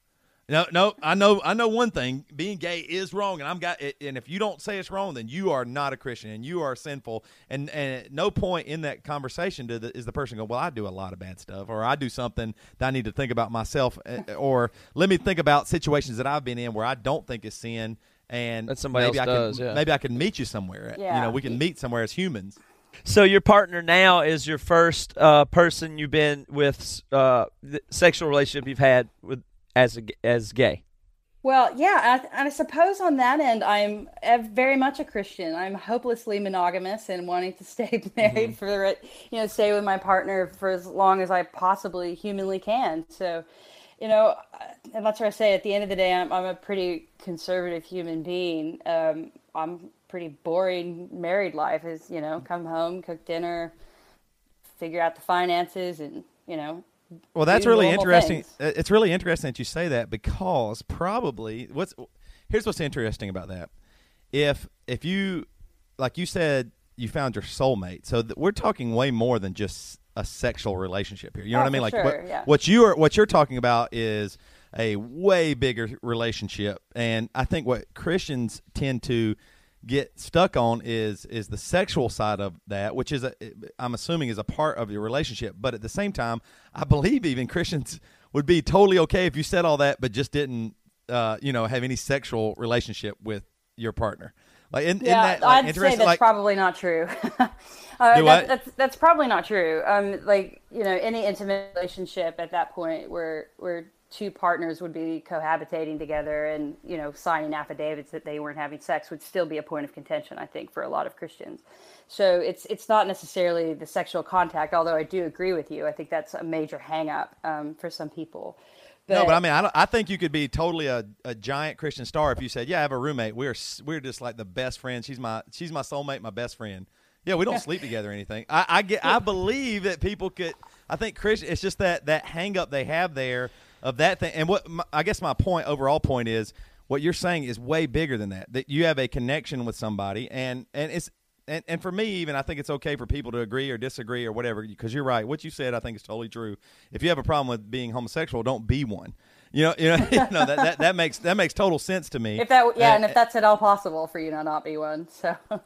No, no, I know, I know one thing: being gay is wrong, and I'm got. And if you don't say it's wrong, then you are not a Christian, and you are sinful. And and at no point in that conversation do the, is the person go, "Well, I do a lot of bad stuff, or I do something that I need to think about myself, uh, or let me think about situations that I've been in where I don't think is sin." And That somebody maybe else I can, does, yeah. Maybe I can meet you somewhere. Yeah. You know, we can meet somewhere as humans. So your partner now is your first uh, person you've been with uh, the sexual relationship you've had with as a, as gay. Well, yeah, and I, I suppose on that end, I'm very much a Christian. I'm hopelessly monogamous and wanting to stay married for the, you know, stay with my partner for as long as I possibly humanly can. So, you know, uh, and that's what I say. At the end of the day, I'm, I'm a pretty conservative human being. Um, I'm pretty boring married life. Is you know, come home, cook dinner, figure out the finances, and you know, Well, that's really interesting. things. Uh, It's really interesting that you say that because probably what's here's what's interesting about that. If if you like you said you found your soulmate, so th- we're talking way more than just a sexual relationship here. You know Oh, what I mean? Like sure, what yeah. what you are what you're talking about is a way bigger relationship, and I think what Christians tend to get stuck on is is the sexual side of that, which is a, I'm assuming is a part of your relationship. But at the same time, I believe even Christians would be totally okay if you said all that, but just didn't, uh, you know, have any sexual relationship with your partner. Like, in, Yeah, that like, I'd say that's Like, probably not true. uh, that-? That's that's probably not true. Um, like you know, any intimate relationship at that point where where two partners would be cohabitating together and you know signing affidavits that they weren't having sex would still be a point of contention. I think for a lot of Christians. So it's it's not necessarily the sexual contact, although I do agree with you. I think that's a major hang up um, for some people. no, but I mean, I, I think you could be totally a, a giant Christian star if you said, "Yeah, I have a roommate. We're we're just like the best friends. She's my she's my soulmate, my best friend." Yeah, we don't sleep together or anything. I, I get. I believe that people could. I think Christian. It's just that that hang up they have there of that thing. And what my, I guess my point, overall point, is what you're saying is way bigger than that. That you have a connection with somebody, and and it's and, and for me even I think it's okay for people to agree or disagree or whatever because you're right. What you said I think is totally true. If you have a problem with being homosexual, don't be one. You know, you know, you know that, that that makes that makes total sense to me. if that yeah, and Uh, if that's at all possible for you to not be one, so.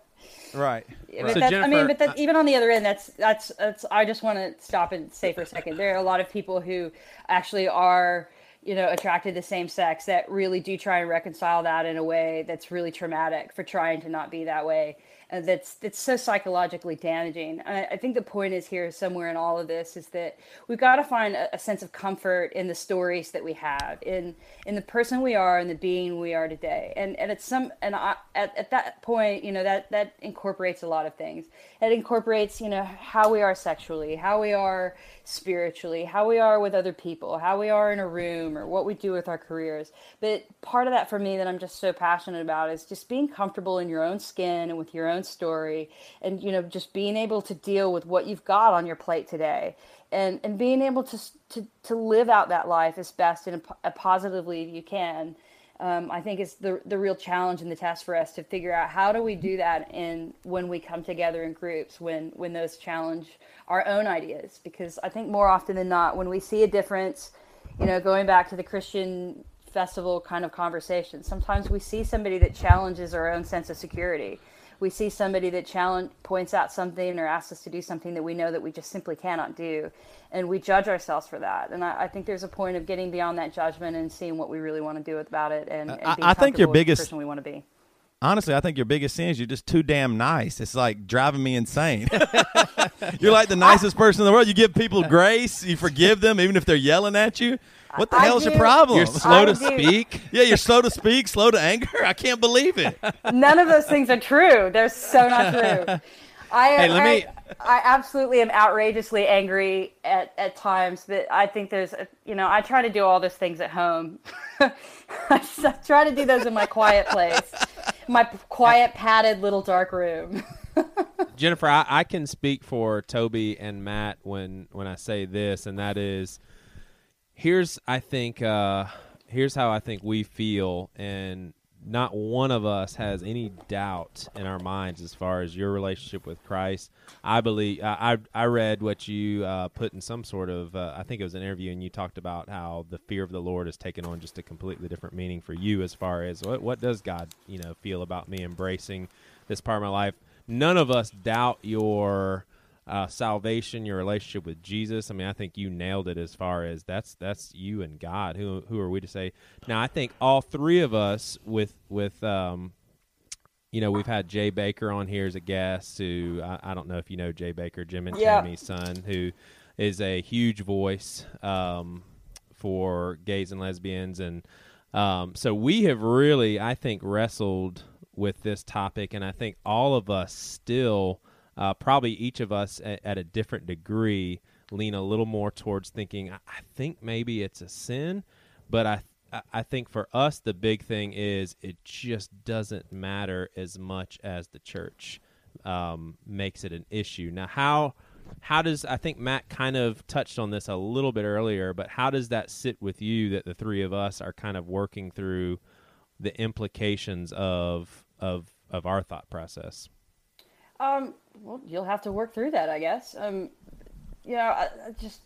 right. Yeah, right. So that's, I mean, but that, uh, even on the other end, that's that's that's. I just want to stop and say for a second. There are a lot of people who actually are, you know, attracted to the same sex that really do try and reconcile that in a way that's really traumatic for trying to not be that way. And that's that's so psychologically damaging. I, I think the point is here somewhere in all of this is that we've got to find a, a sense of comfort in the stories that we have, in in the person we are and the being we are today. And and it's some and I, at at that point, you know, that that incorporates a lot of things. It incorporates, you know, how we are sexually, how we are spiritually, how we are with other people, how we are in a room, or what we do with our careers. But part of that for me that I'm just so passionate about is just being comfortable in your own skin and with your own story, and you know, just being able to deal with what you've got on your plate today. And, and being able to, to, to live out that life as best and as positively you can um, I think is the the real challenge and the test for us to figure out how do we do that in when we come together in groups when when those challenge our own ideas because I think more often than not when we see a difference, you know, going back to the Christian festival kind of conversation, sometimes we see somebody that challenges our own sense of security. We see somebody that challenge points out something or asks us to do something that we know that we just simply cannot do, and we judge ourselves for that. And I, I think there's a point of getting beyond that judgment and seeing what we really want to do about it, and, and I- being I think your comfortable with the biggest- person we want to be. Honestly, I think your biggest sin is you're just too damn nice. It's like driving me insane. you're like the nicest person in the world. You give people grace. You forgive them even if they're yelling at you. What the I hell's your problem? You're slow I to do. speak. yeah, you're slow to speak, slow to anger. I can't believe it. None of those things are true. They're so not true. I, Hey, let I, me- I absolutely am outrageously angry at, at times, but I think there's, a, you know, I try to do all those things at home. I try to do those in my quiet place. my quiet, padded little dark room. Jennifer, I, I can speak for Toby and Matt when when I say this, and that is, here's I think uh, here's how I think we feel, and not one of us has any doubt in our minds as far as your relationship with Christ. I believe I I, I read what you uh, put in some sort of uh, I think it was an interview, and you talked about how the fear of the Lord has taken on just a completely different meaning for you as far as what what does God you know feel about me embracing this part of my life. None of us doubt your uh, salvation, your relationship with Jesus. I mean, I think you nailed it as far as that's that's you and God. Who who are we to say? Now, I think all three of us with with um, you know, we've had Jay Bakker on here as a guest. Who I, I don't know if you know Jay Bakker, Jim and Yeah. Tammy's son, who is a huge voice um, for gays and lesbians, and um, so we have really, I think, wrestled with this topic, and I think all of us still, uh, probably each of us at, at a different degree, lean a little more towards thinking. I, I think maybe it's a sin, but I. I- I think for us the big thing is it just doesn't matter as much as the church um, makes it an issue. Now, how how does I think Matt kind of touched on this a little bit earlier, but how does that sit with you that the three of us are kind of working through the implications of of of our thought process? Um, well, you'll have to work through that, I guess. Um, you know, I, I just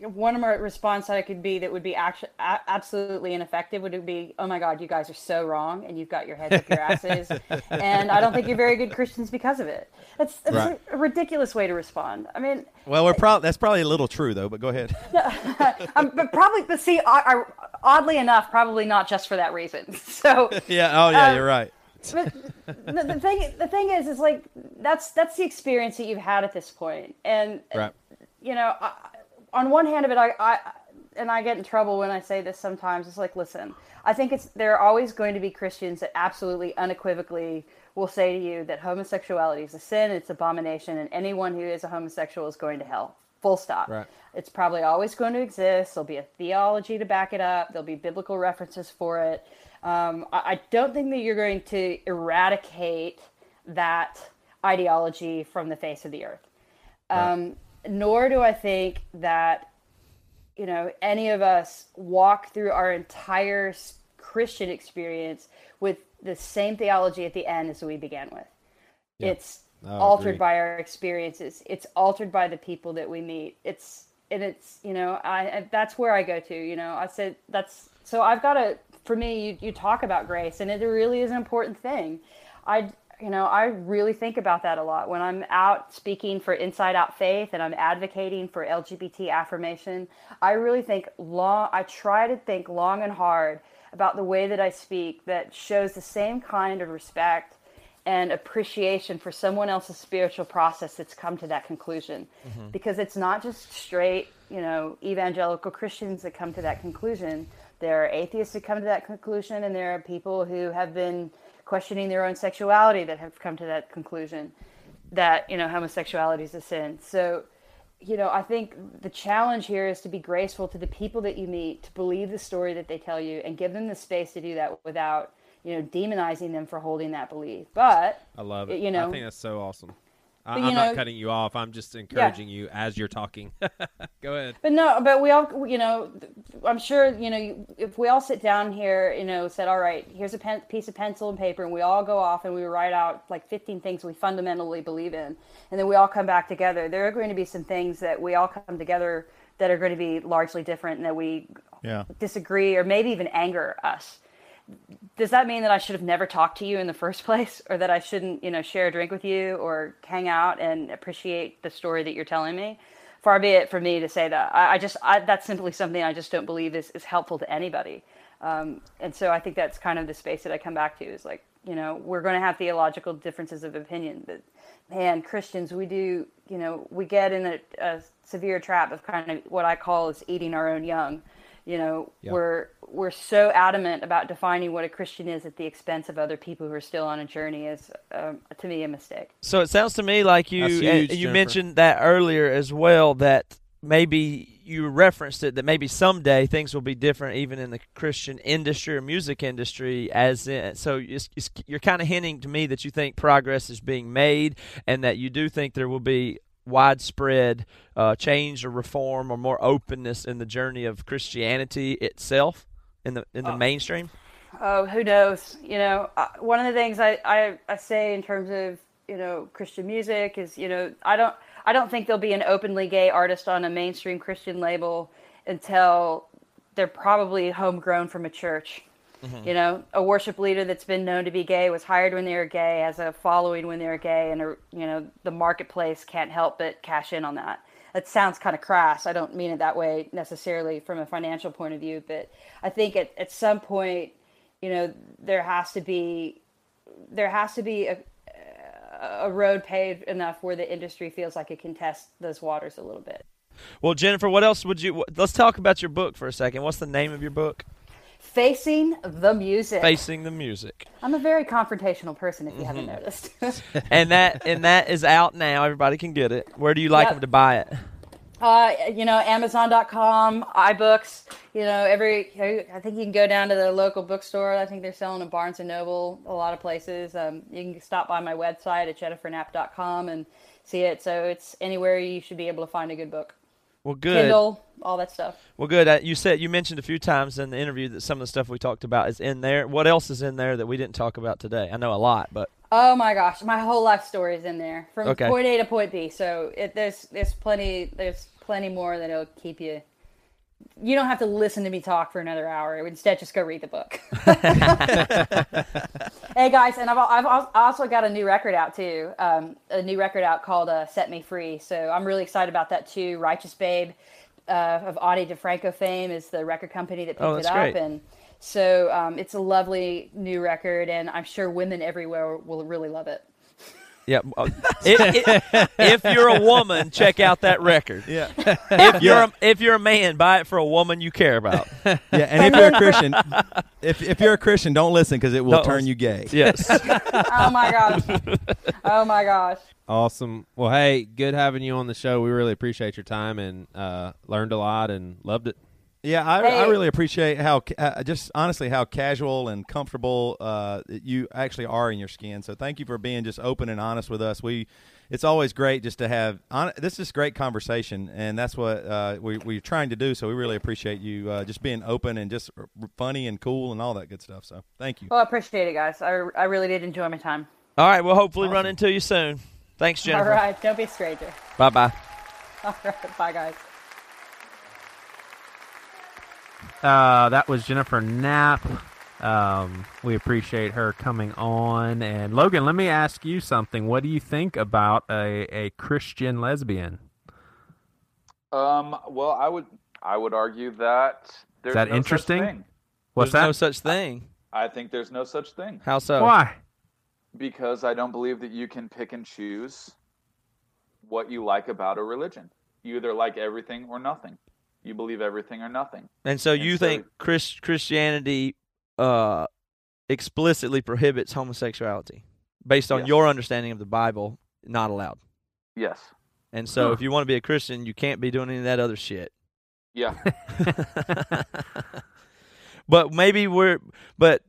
one of my response that I could be that would be actually a- absolutely ineffective would be, "Oh my God, you guys are so wrong, and you've got your heads up your asses, and I don't think you're very good Christians because of it." That's, that's Right. a, a ridiculous way to respond. I mean, Well, we're probably that's probably a little true though. But go ahead. um, but probably, but see, I, I, oddly enough, probably not just for that reason. So, yeah. Oh yeah, Um, you're right. but the, the thing the thing is is like that's that's the experience that you've had at this point and Right. you know I, on one hand of it I, I and i get in trouble when i say this sometimes it's like listen i think it's there are always going to be christians that absolutely unequivocally will say to you that homosexuality is a sin it's abomination and anyone who is a homosexual is going to hell full stop Right. it's probably always going to exist. There'll be a theology to back it up. There'll be biblical references for it. Um, I, don't think that you're going to eradicate that ideology from the face of the earth. Um, Nor do I think that you know any of us walk through our entire Christian experience with the same theology at the end as we began with. It's I altered agree. by our experiences. It's altered by the people that we meet. It's and it's you know I I- that's where I go to. You know I said that's so I've got to for me you, you talk about grace and it really is an important thing. I you know I really think about that a lot when I'm out speaking for Inside Out Faith and I'm advocating for LGBT affirmation. I really think long. I try to think long and hard about the way that I speak that shows the same kind of respect and appreciation for someone else's spiritual process that's come to that conclusion mm-hmm. because it's not just straight you know evangelical christians that come to that conclusion there are atheists who come to that conclusion and there are people who have been questioning their own sexuality that have come to that conclusion that you know homosexuality is a sin so you know i think the challenge here is to be graceful to the people that you meet to believe the story that they tell you and give them the space to do that without you know demonizing them for holding that belief but I love it. You know- I think that's so awesome. I, But, I'm you not cutting you off. I'm just encouraging you as you're talking. Go ahead. But no, but we all, you know, I'm sure, you know, if we all sit down here, you know, said, all right, here's a pen, piece of pencil and paper, and we all go off and we write out like 15 things we fundamentally believe in, and then we all come back together. There are going to be some things that we all come together that are going to be largely different and that we Yeah. disagree or maybe even anger us. Does that mean that I should have never talked to you in the first place or that I shouldn't, you know, share a drink with you or hang out and appreciate the story that you're telling me? Far be it for me to say that. I, I just, I, that's simply something I just don't believe is, is helpful to anybody. Um, and so I think that's kind of the space that I come back to is like, you know, we're going to have theological differences of opinion, but man, Christians, we do, you know, we get in a, a severe trap of kind of what I call is eating our own young. You know, Yeah. we're we're so adamant about defining what a Christian is at the expense of other people who are still on a journey is, um, to me, a mistake. So it sounds to me like you huge, you Jennifer. mentioned that earlier as well that maybe you referenced it that maybe someday things will be different even in the Christian industry or music industry as in so it's, it's, you're kind of hinting to me that you think progress is being made and that you do think there will be widespread uh, change or reform or more openness in the journey of Christianity itself in the in the mainstream Oh, who knows? You know, uh, one of the things I, I, I say in terms of you know Christian music is you know I don't I don't think there'll be an openly gay artist on a mainstream Christian label until they're probably homegrown from a church. Mm-hmm. You know, a worship leader that's been known to be gay was hired when they were gay, has a following when they were gay, and a, you know the marketplace can't help but cash in on that. That sounds kind of crass. I don't mean it that way necessarily from a financial point of view, but I think at, at some point, you know, there has to be there has to be a, a road paved enough where the industry feels like it can test those waters a little bit. well Jennifer what else would you let's talk about your book for a second what's the name of your book Facing the music. Facing the Music I'm a very confrontational person, if you haven't noticed. and that and that is out now everybody can get it where do you like Yep. them to buy it uh, you know, Amazon.com, iBooks. You know, every I think you can go down to the local bookstore. I think they're selling at Barnes and Noble, a lot of places. Um, you can stop by my website at jenniferknapp.com and see it. So it's anywhere you should be able to find a good book. well good Kindle, all that stuff. Well, good. Uh, you said you mentioned a few times in the interview that some of the stuff we talked about is in there. What else is in there that we didn't talk about today? I know a lot, but Oh my gosh, my whole life story is in there from Okay. point A to point B. So it, there's there's plenty there's plenty more that'll keep you. You don't have to listen to me talk for another hour. Instead, just go read the book. hey guys, and I've I've also got a new record out too. Um, a new record out called uh, "Set Me Free." So I'm really excited about that too. Righteous Babe uh, of Ani DiFranco fame is the record company that picked Oh, it up, great. and so um, it's a lovely new record, and I'm sure women everywhere will really love it. Yeah. if, if, if you're a woman, check out that record. Yeah, If you're Yeah. a, if you're a man, buy it for a woman you care about. yeah. And if you're a Christian, if if you're a Christian, don't listen because it will Don't turn listen. you gay. Yes. Oh my gosh! oh my gosh! Awesome. Well, hey, good having you on the show. We really appreciate your time and uh, learned a lot and loved it. Yeah, I, I really appreciate how uh, just honestly how casual and comfortable uh, you actually are in your skin. So thank you for being just open and honest with us. We it's always great just to have hon- this is great conversation, and that's what uh, we we're trying to do. So we really appreciate you uh, just being open and just r- funny and cool and all that good stuff. So thank you. Well, I appreciate it, guys. I, I really did enjoy my time. All right. We'll hopefully run into you soon. Thanks, Jennifer. All right, don't be a stranger. Bye bye. All right, bye, guys. Uh, that was Jennifer Knapp. Um, we appreciate her coming on. And Logan, let me ask you something. What do you think about a, a Christian lesbian? Um, well, I would I would argue that there's that no such interesting? thing. What's There's that? no such thing. I think there's no such thing How so? Why? because I don't believe that you can pick and choose what you like about a religion. You either like everything or nothing. You believe everything or nothing. And so And you so- think Chris, Christianity uh, explicitly prohibits homosexuality based on Yes. your understanding of the Bible? Not allowed. Yes. And so, Huh. if you want to be a Christian, you can't be doing any of that other shit. Yeah. but maybe we're, but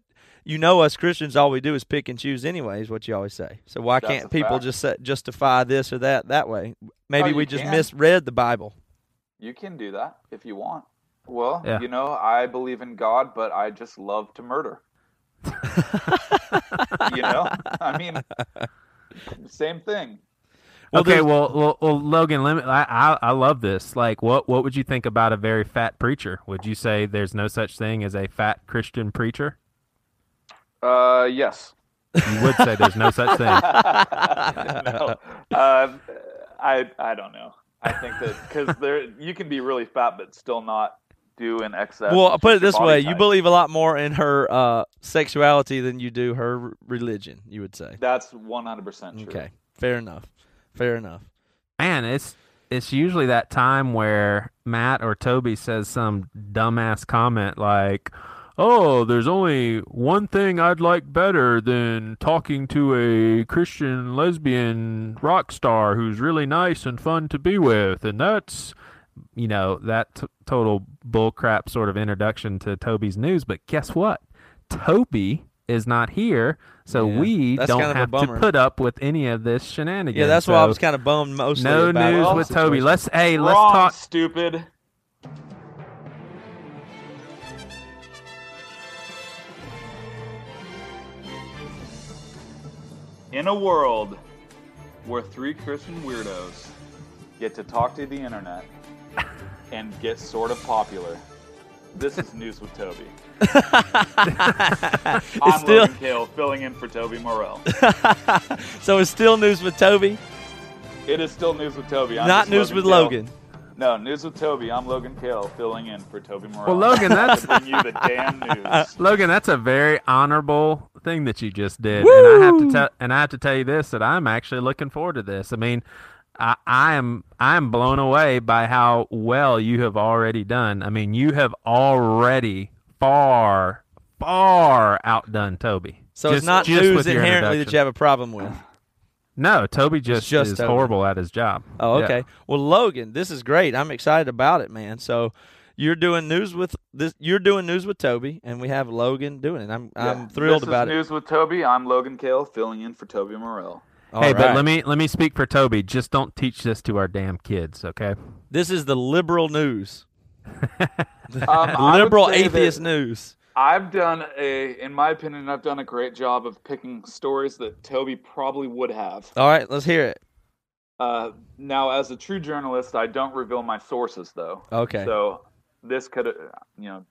you know, us Christians, all we do is pick and choose, anyway. Is what you always say. So why That's can't people fact. just justify this or that that way? Maybe you we just can. misread the Bible. You can do that if you want. Well, Yeah. you know, I believe in God, but I just love to murder. you know? I mean, same thing. Well, okay, well, well, well, Logan, let me, I, I, I love this. Like, what, what would you think about a very fat preacher? Would you say there's no such thing as a fat Christian preacher? Uh, yes. You would say there's no such thing. no. Um, I I don't know. I think that because there you can be really fat but still not do an excess. Well, I'll put it this body way: you believe a lot more in her uh, sexuality than you do her religion. You would say. that's one hundred percent true. Okay, fair enough. Fair enough. Man, it's it's usually that time where Matt or Toby says some dumbass comment like, "Oh, there's only one thing I'd like better than talking to a Christian lesbian rock star who's really nice and fun to be with, and that's you know that t- total bullcrap sort of introduction to Toby's news. But guess what? Toby is not here, so Yeah, we don't kind of have to put up with any of this shenanigans. Yeah, that's why I was kind of bummed mostly. no about news the with Toby. Let's hey, let's Wrong, talk. stupid. In a world where three Christian weirdos get to talk to the internet and get sort of popular, this is News with Toby. I'm still- Logan Kale, filling in for Toby Morrell. so it's still news with Toby, It is still News with Toby. I'm not just news with Kale. Logan. No, News with Toby. I'm Logan Kale, filling in for Toby Morrell. Well, Logan, that's bring you the damn news. Logan. That's a very honorable thing that you just did, and I have to tell and I have to tell you this that I'm actually looking forward to this. I mean, I, I am I am blown away by how well you have already done. I mean, you have already far far outdone Toby. So Just- it's not just news inherently that you have a problem with. No, Toby just, just is Toby. horrible at his job. Oh, Yeah. okay. Well, Logan, this is great. I'm excited about it, man. So you're doing news with this. You're doing news with Toby, and we have Logan doing it. I'm I'm thrilled this about is it. News with Toby. I'm Logan Kale, filling in for Toby Morrell. All hey, but let me let me speak for Toby. Just don't teach this to our damn kids, okay? This is the liberal news. Um, liberal atheist news. I've done a, in my opinion, I've done a great job of picking stories that Toby probably would have. All right, let's hear it. Uh, now, as a true journalist, I don't reveal my sources, though. Okay. So this could, uh, you know,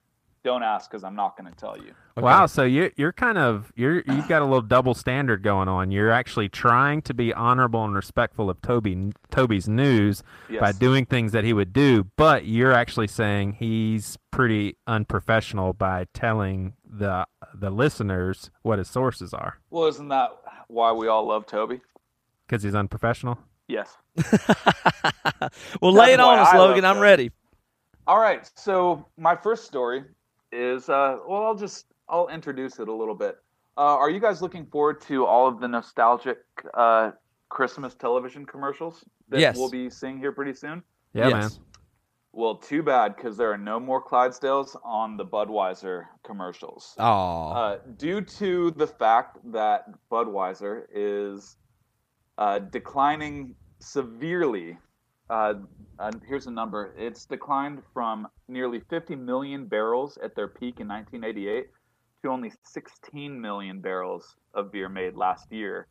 don't ask because I'm not going to tell you. Okay. Wow, so you you're kind of you're you've got a little double standard going on. You're actually trying to be honorable and respectful of Toby Toby's news by doing things that he would do, but you're actually saying he's pretty unprofessional by telling the the listeners what his sources are Well, isn't that why we all love Toby? because he's unprofessional. Yes. well, lay it on why us, I love Logan. I'm Toby. ready. All right. So my first story is uh, well, I'll just I'll introduce it a little bit. Uh, are you guys looking forward to all of the nostalgic uh, Christmas television commercials that Yes. we'll be seeing here pretty soon? Yeah, yes. man. Well, too bad because there are no more Clydesdales on the Budweiser commercials. Oh, Uh, due to the fact that Budweiser is uh, declining severely. Uh, uh, here's a number. It's declined from nearly 50 million barrels at their peak in 1988 to only 16 million barrels of beer made last year.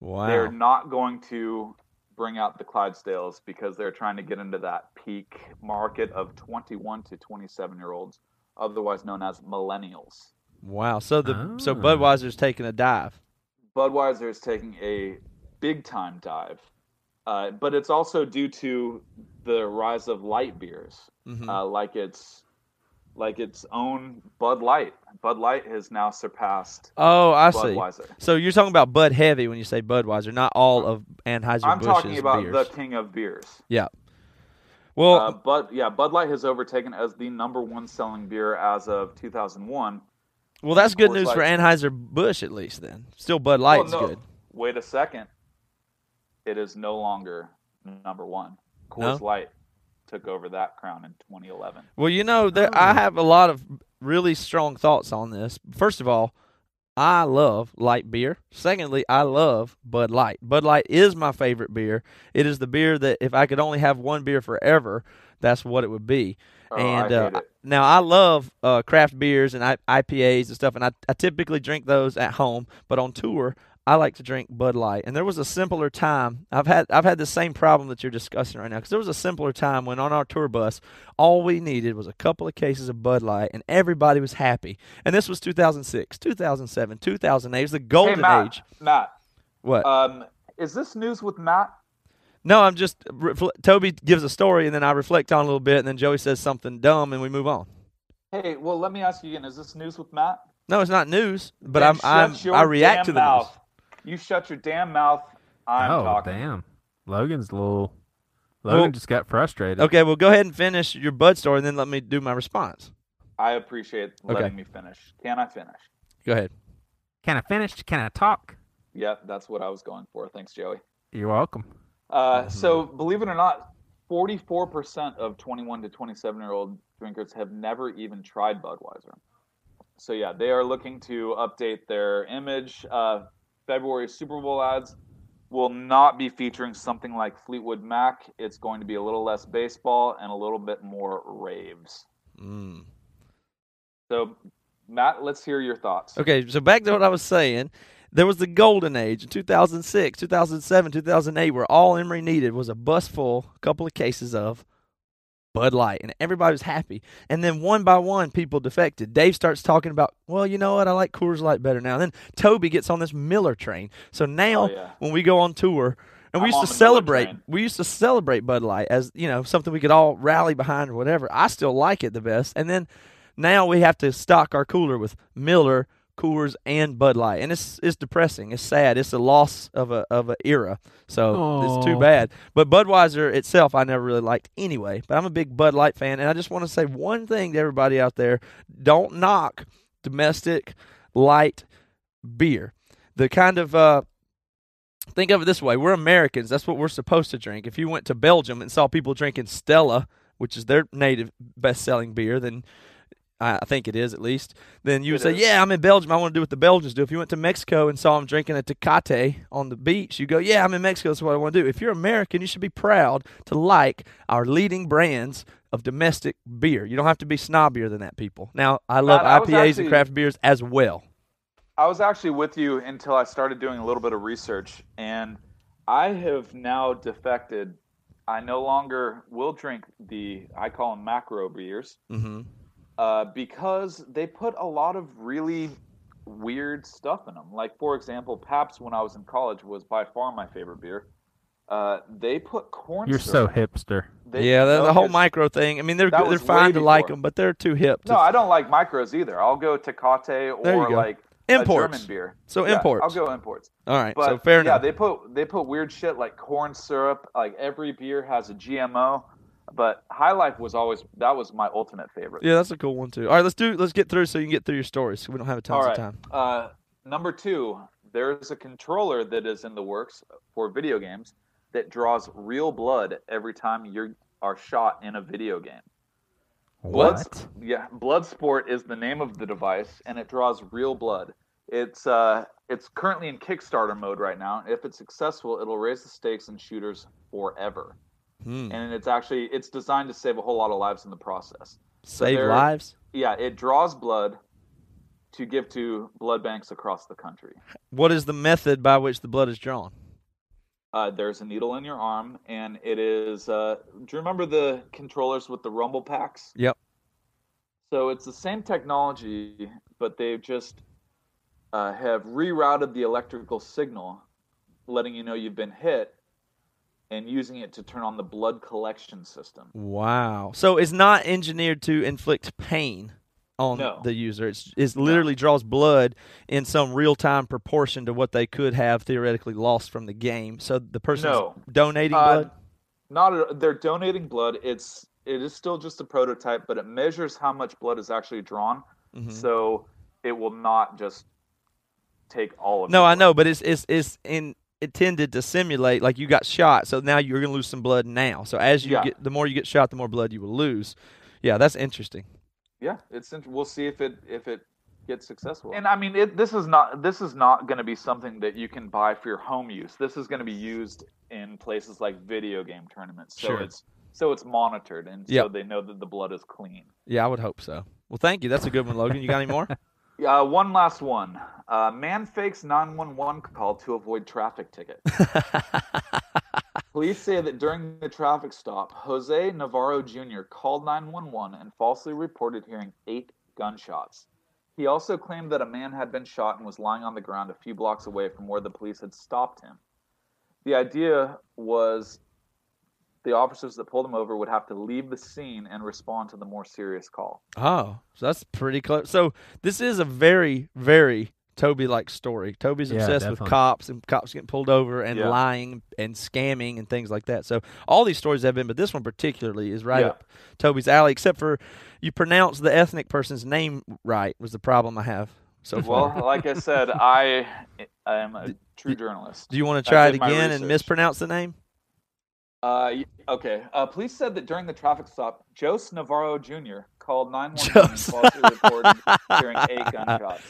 wow. They're not going to bring out the Clydesdales because they're trying to get into that peak market of 21 to 27 year olds, otherwise known as millennials. Wow. So the so Ah. Budweiser's taking a dive. Budweiser is taking a big time dive, uh, but it's also due to the rise of light beers, Mhm. uh, like its like its own Bud Light. Bud Light has now surpassed Oh, I see. So you're talking about Bud Heavy when you say Budweiser, not all of Anheuser I'm talking about beers. the king of beers. Yeah. Well, Uh, but yeah, Bud Light has overtaken as the number one selling beer as of 2001. well, that's good Coors news for Anheuser Busch at least. Then still Bud Light's Well, no, good. Wait a second. It is no longer number one. Coors No? Light took over that crown in 2011. Well, you know, there, Oh. I have a lot of really strong thoughts on this. First of all, I love light beer. Secondly, I love Bud Light. Bud Light is my favorite beer. It is the beer that if I could only have one beer forever, that's what it would be. Oh, and I uh, hate it. now I love uh, craft beers and I- IPAs and stuff, and I, I typically drink those at home. But on tour, I like to drink Bud Light. And there was a simpler time. I've had I've had the same problem that you're discussing right now because there was a simpler time when on our tour bus, all we needed was a couple of cases of Bud Light, and everybody was happy. And this was 2006, 2007, 2008. It was the golden hey, Matt, age. Matt, What? um, is this news with Matt? no, I'm just Toby gives a story, and then I reflect on it a little bit, and then Joey says something dumb, and we move on. Hey, well, let me ask you again. Is this news with Matt? No, it's not news, but Then I'm I'm I react to the mouth. news. You shut your damn mouth. I'm oh talking. damn, Logan's a little. Logan Well- just got frustrated. Okay, well, go ahead and finish your Bud story, and then let me do my response. I appreciate Okay. letting me finish. Can I finish? Go ahead. Can I finish? Can I talk? Yep, that's what I was going for. Thanks, Joey. You're welcome. Uh. So, believe it or not, 44% of 21 to 27 year old drinkers have never even tried Budweiser. So yeah, they are looking to update their image. Uh, February Super Bowl ads will not be featuring something like Fleetwood Mac. It's going to be a little less baseball and a little bit more raves. Mm. So, Matt, let's hear your thoughts. Okay, so back to what I was saying. There was the golden age in 2006, 2007, 2008, where all Emery needed was a bus full, a couple of cases of Bud Light, and everybody was happy. And then one by one, people defected. Dave starts talking about, well, you know what? I like Coors Light better now. And then Toby gets on this Miller train. So now, Oh, yeah. when we go on tour, and we I'm used to celebrate, we used to celebrate Bud Light as you know something we could all rally behind or whatever. I still like it the best. And then now we have to stock our cooler with Miller, Coors, and Bud Light, and it's it's depressing. It's sad. It's a loss of a of an era. So it's too bad. But Budweiser itself, I never really liked anyway. But I'm a big Bud Light fan, and I just want to say one thing to everybody out there: don't knock domestic light beer. The kind of uh, think of it this way: we're Americans. That's what we're supposed to drink. If you went to Belgium and saw people drinking Stella, which is their native best-selling beer, then I I think it is at least. Then you would It say, is. "Yeah, I'm in Belgium. I want to do what the Belgians do." If you went to Mexico and saw them drinking a Tecate on the beach, you go, "Yeah, I'm in Mexico. That's what I want to do." If you're American, you should be proud to like our leading brands of domestic beer. You don't have to be snobbier than that, people. Now, I love Matt, I IPAs actually- and craft beers as well. I was actually with you until I started doing a little bit of research, and I have now defected. I no longer will drink the I call them macro beers Mm-hmm. Uh, because they put a lot of really weird stuff in them. Like for example, Pabst when I was in college was by far my favorite beer. Uh, they put corn. You're so hipster. They- yeah, the, the whole micro thing. I mean, they're good, they're fine way to like them, but they're too hip. To, No, I don't like micros either. I'll go to Tecate or go. like Imports. a German beer. So Yeah, imports. I'll go imports. All right, But so fair yeah, enough. Yeah, they put they put weird shit like corn syrup. Like every beer has a GMO. But High Life was always that was my ultimate favorite. yeah, that's a cool one too. All right, let's do. Let's get through so you can get through your stories. We don't have a tons All of time. Uh, number two, there's a controller that is in the works for video games that draws real blood every time you are shot in a video game. What? Yeah, Bloodsport is the name of the device, and it draws real blood. It's uh, it's currently in Kickstarter mode right now. If it's successful, it'll raise the stakes in shooters forever. Hmm. And it's actually it's designed to save a whole lot of lives in the process. Save they're- lives. Yeah, it draws blood to give to blood banks across the country. What is the method by which the blood is drawn? Uh, there's a needle in your arm, and it is. Uh, do you remember the controllers with the rumble packs? Yep. So it's the same technology, but they've just uh, have rerouted the electrical signal, letting you know you've been hit, and using it to turn on the blood collection system. Wow. So it's not engineered to inflict pain on No. the user. It's it literally draws blood in some real time proportion to what they could have theoretically lost from the game. So the person No. donating Uh, blood. Not a, they're donating blood. It's it is still just a prototype, but it measures how much blood is actually drawn. Mhm. So it will not just take all of. No, I know, but it's it's it's in intended to simulate like you got shot. So now you're gonna lose some blood now. So as you Yeah. get the more you get shot, the more blood you will lose. Yeah, that's interesting. Yeah, it's int- we'll see if it if it gets successful. And I mean, it, this is not this is not going to be something that you can buy for your home use. This is going to be used in places like video game tournaments. So Sure. it's so it's monitored and so they know that the blood is clean. Yeah, I would hope so. Well, thank you. That's a good one, Logan. You got any more? Uh, one last one. Uh, man fakes 911 call to avoid traffic ticket. Police say that during the traffic stop, Jose Navarro Jr. called 911 and falsely reported hearing eight gunshots. He also claimed that a man had been shot and was lying on the ground a few blocks away from where the police had stopped him. The idea was the officers that pulled him over would have to leave the scene and respond to the more serious call. Oh, so that's pretty close. So this is a very, very Toby-like story. Toby's Yeah, obsessed with cops and cops getting pulled over and Yeah. lying and scamming and things like that. So all these stories have been, but this one particularly is right Yeah. up Toby's alley. Except for you pronounce the ethnic person's name right was the problem I have so far. Well, like I said, I I am a true journalist. Do you want to try it again and mispronounce the name? Uh, okay. Uh, police said that during the traffic stop, Jose Navarro Jr. called 911 and Jose. falsely reported hearing eight gunshots.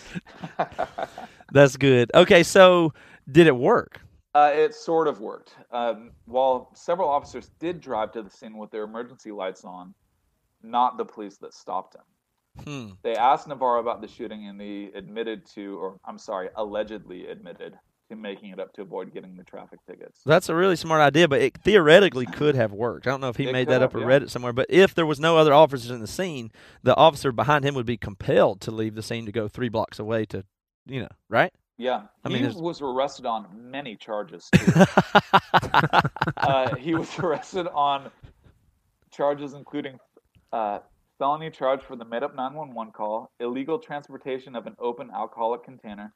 That's good. Okay, so did it work? Uh, it sort of worked. Um, while several officers did drive to the scene with their emergency lights on, not the police that stopped him. Hmm. They asked Navarro about the shooting, and he admitted to, or I'm sorry, allegedly admitted to making it up to avoid getting the traffic tickets. That's a really smart idea, but it theoretically could have worked. I don't know if he It made that up or yeah. read it somewhere, but if there was no other officers in the scene, the officer behind him would be compelled to leave the scene to go three blocks away to, you know, right? Yeah, I he mean, it's- was arrested on many charges. Uh, he was arrested on charges including uh, felony charge for the made-up 911 call, illegal transportation of an open alcoholic container,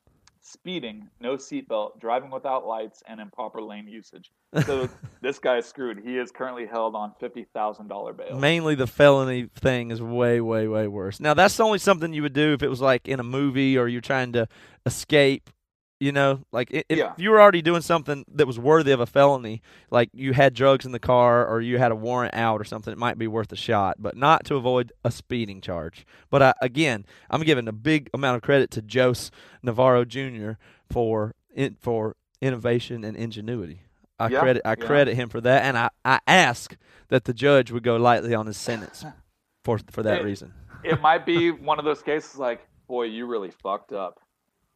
speeding, no seatbelt, driving without lights, and improper lane usage. So this guy is screwed. He is currently held on fifty thousand dollar bail. Mainly the felony thing is way, way, way worse. Now that's only something you would do if it was like in a movie or you're trying to escape. You know, like if Yeah. you were already doing something that was worthy of a felony, like you had drugs in the car or you had a warrant out or something, it might be worth a shot, but not to avoid a speeding charge. But I, again, I'm giving a big amount of credit to Jose Navarro Jr. for in, for innovation and ingenuity. I Yeah, credit I yeah. credit him for that, and I, I ask that the judge would go lightly on his sentence for for that It- reason. it might be one of those cases like, boy, you really fucked up.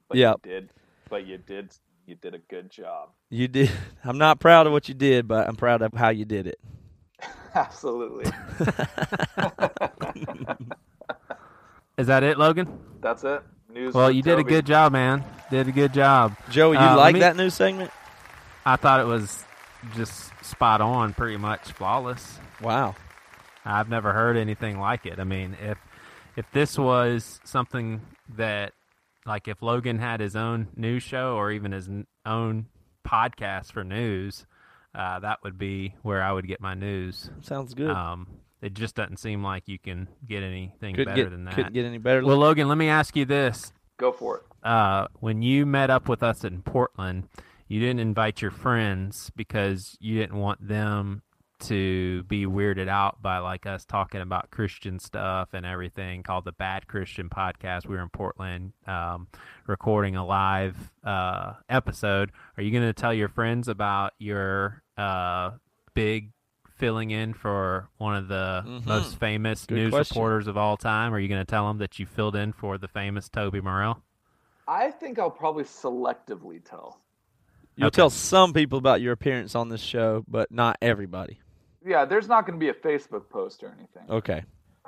But you did. But you did. You did a good job. You did. I'm not proud of what you did, but I'm proud of how you did it. Absolutely. Is that it, Logan? That's it. News. Well, with you did a good job, man. Did a good job. Joey, you Uh, like me- that new segment? I thought it was just spot on, pretty much flawless. Wow. I've never heard anything like it. I mean, if if this was something that, like, if Logan had his own news show or even his own podcast for news, uh, that would be where I would get my news. Sounds good. Um, it just doesn't seem like you can get anything couldn't better get than that. couldn't get any better. well, Logan, let me ask you this: Go for it. uh, when you met up with us in Portland, you didn't invite your friends because you didn't want them to be weirded out by like us talking about Christian stuff and everything called the Bad Christian Podcast. We were in Portland um, recording a live uh, episode. Are you going to tell your friends about your uh, big filling in for one of the Mhm. most famous Good news question. reporters of all time? Are you going to tell them that you filled in for the famous Toby Morrell? I think I'll probably selectively tell. You'll okay. tell some people about your appearance on this show, but not everybody. Yeah, there's not going to be a Facebook post or anything. Okay.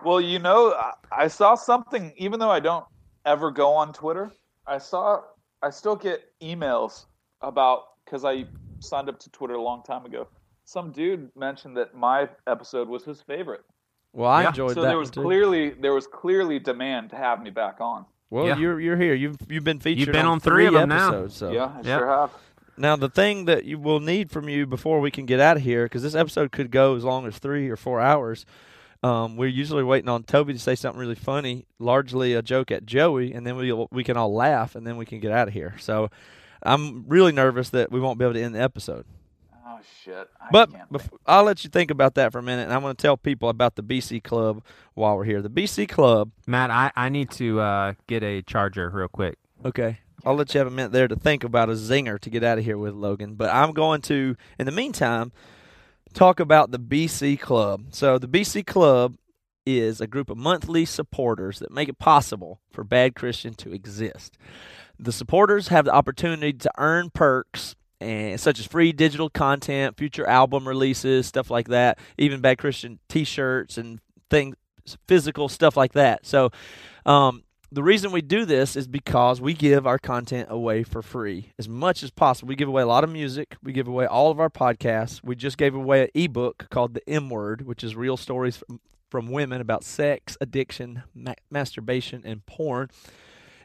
Well, you know, I, I saw something. Even though I don't ever go on Twitter, I saw. I still get emails about because I signed up to Twitter a long time ago. Some dude mentioned that my episode was his favorite. Well, I Yeah. enjoyed so that. there was one, too. clearly there was clearly demand to have me back on. Well, Yeah. you're you're here. You've you've been featured You've been on, on three of them now. episodes. So Yeah, I Yep. sure have. Now, the thing that you will need from you before we can get out of here, because this episode could go as long as three or four hours, um, we're usually waiting on Toby to say something really funny, largely a joke at Joey, and then we we can all laugh, and then we can get out of here. So, I'm really nervous that we won't be able to end the episode. Oh shit! I But can't bef- I'll let you think about that for a minute, and I'm going to tell people about the BC Club while we're here. The BC Club. Matt, I, I need to uh, get a charger real quick. Okay. I'll let you have a minute there to think about a zinger to get out of here with, Logan. But I'm going to, in the meantime, talk about the BC Club. So, the BC Club is a group of monthly supporters that make it possible for Bad Christian to exist. The supporters have the opportunity to earn perks and such as free digital content, future album releases, stuff like that, even Bad Christian t-shirts and things physical stuff like that. So, um, the reason we do this is because we give our content away for free as much as possible. We give away a lot of music. We give away all of our podcasts. We just gave away an ebook called The M Word, which is real stories from, from women about sex, addiction, ma- masturbation, and porn.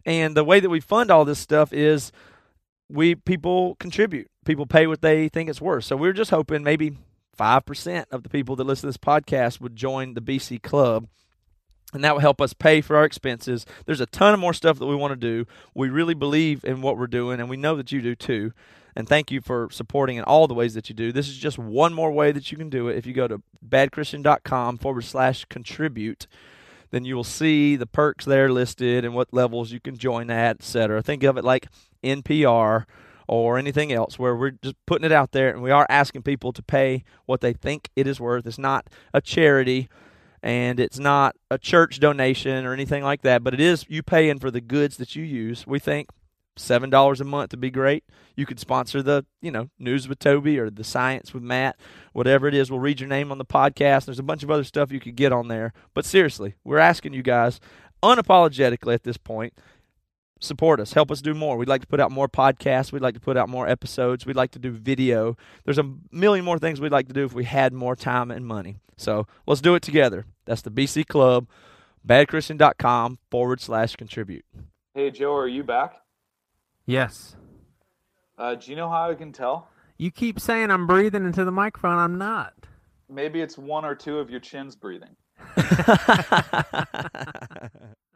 And the way that we fund all this stuff is we people contribute. People pay what they think it's worth. So we're just hoping maybe five percent of the people that listen to this podcast would join the BC Club and that will help us pay for our expenses. There's a ton of more stuff that we want to do. We really believe in what we're doing, and we know that you do too. And thank you for supporting in all the ways that you do. This is just one more way that you can do it. If you go to badchristian.com forward slash contribute, then you will see the perks there listed and what levels you can join at, etc. Think of it like NPR or anything else where we're just putting it out there and we are asking people to pay what they think it is worth. It's not a charity and it's not a church donation or anything like that, but it is you paying for the goods that you use. We think seven dollars a month would be great. You could sponsor the, you know, news with Toby or the science with Matt, whatever it is. We'll read your name on the podcast. There's a bunch of other stuff you could get on there. But seriously, we're asking you guys unapologetically at this point. Support us, help us do more. We'd like to put out more podcasts. We'd like to put out more episodes. We'd like to do video. There's a million more things we'd like to do if we had more time and money. So let's do it together. That's the BC Club, badchristian.com forward slash contribute. Hey, Joe, are you back? Yes. Uh, do you know how I can tell? You keep saying I'm breathing into the microphone. I'm not. Maybe it's one or two of your chins breathing.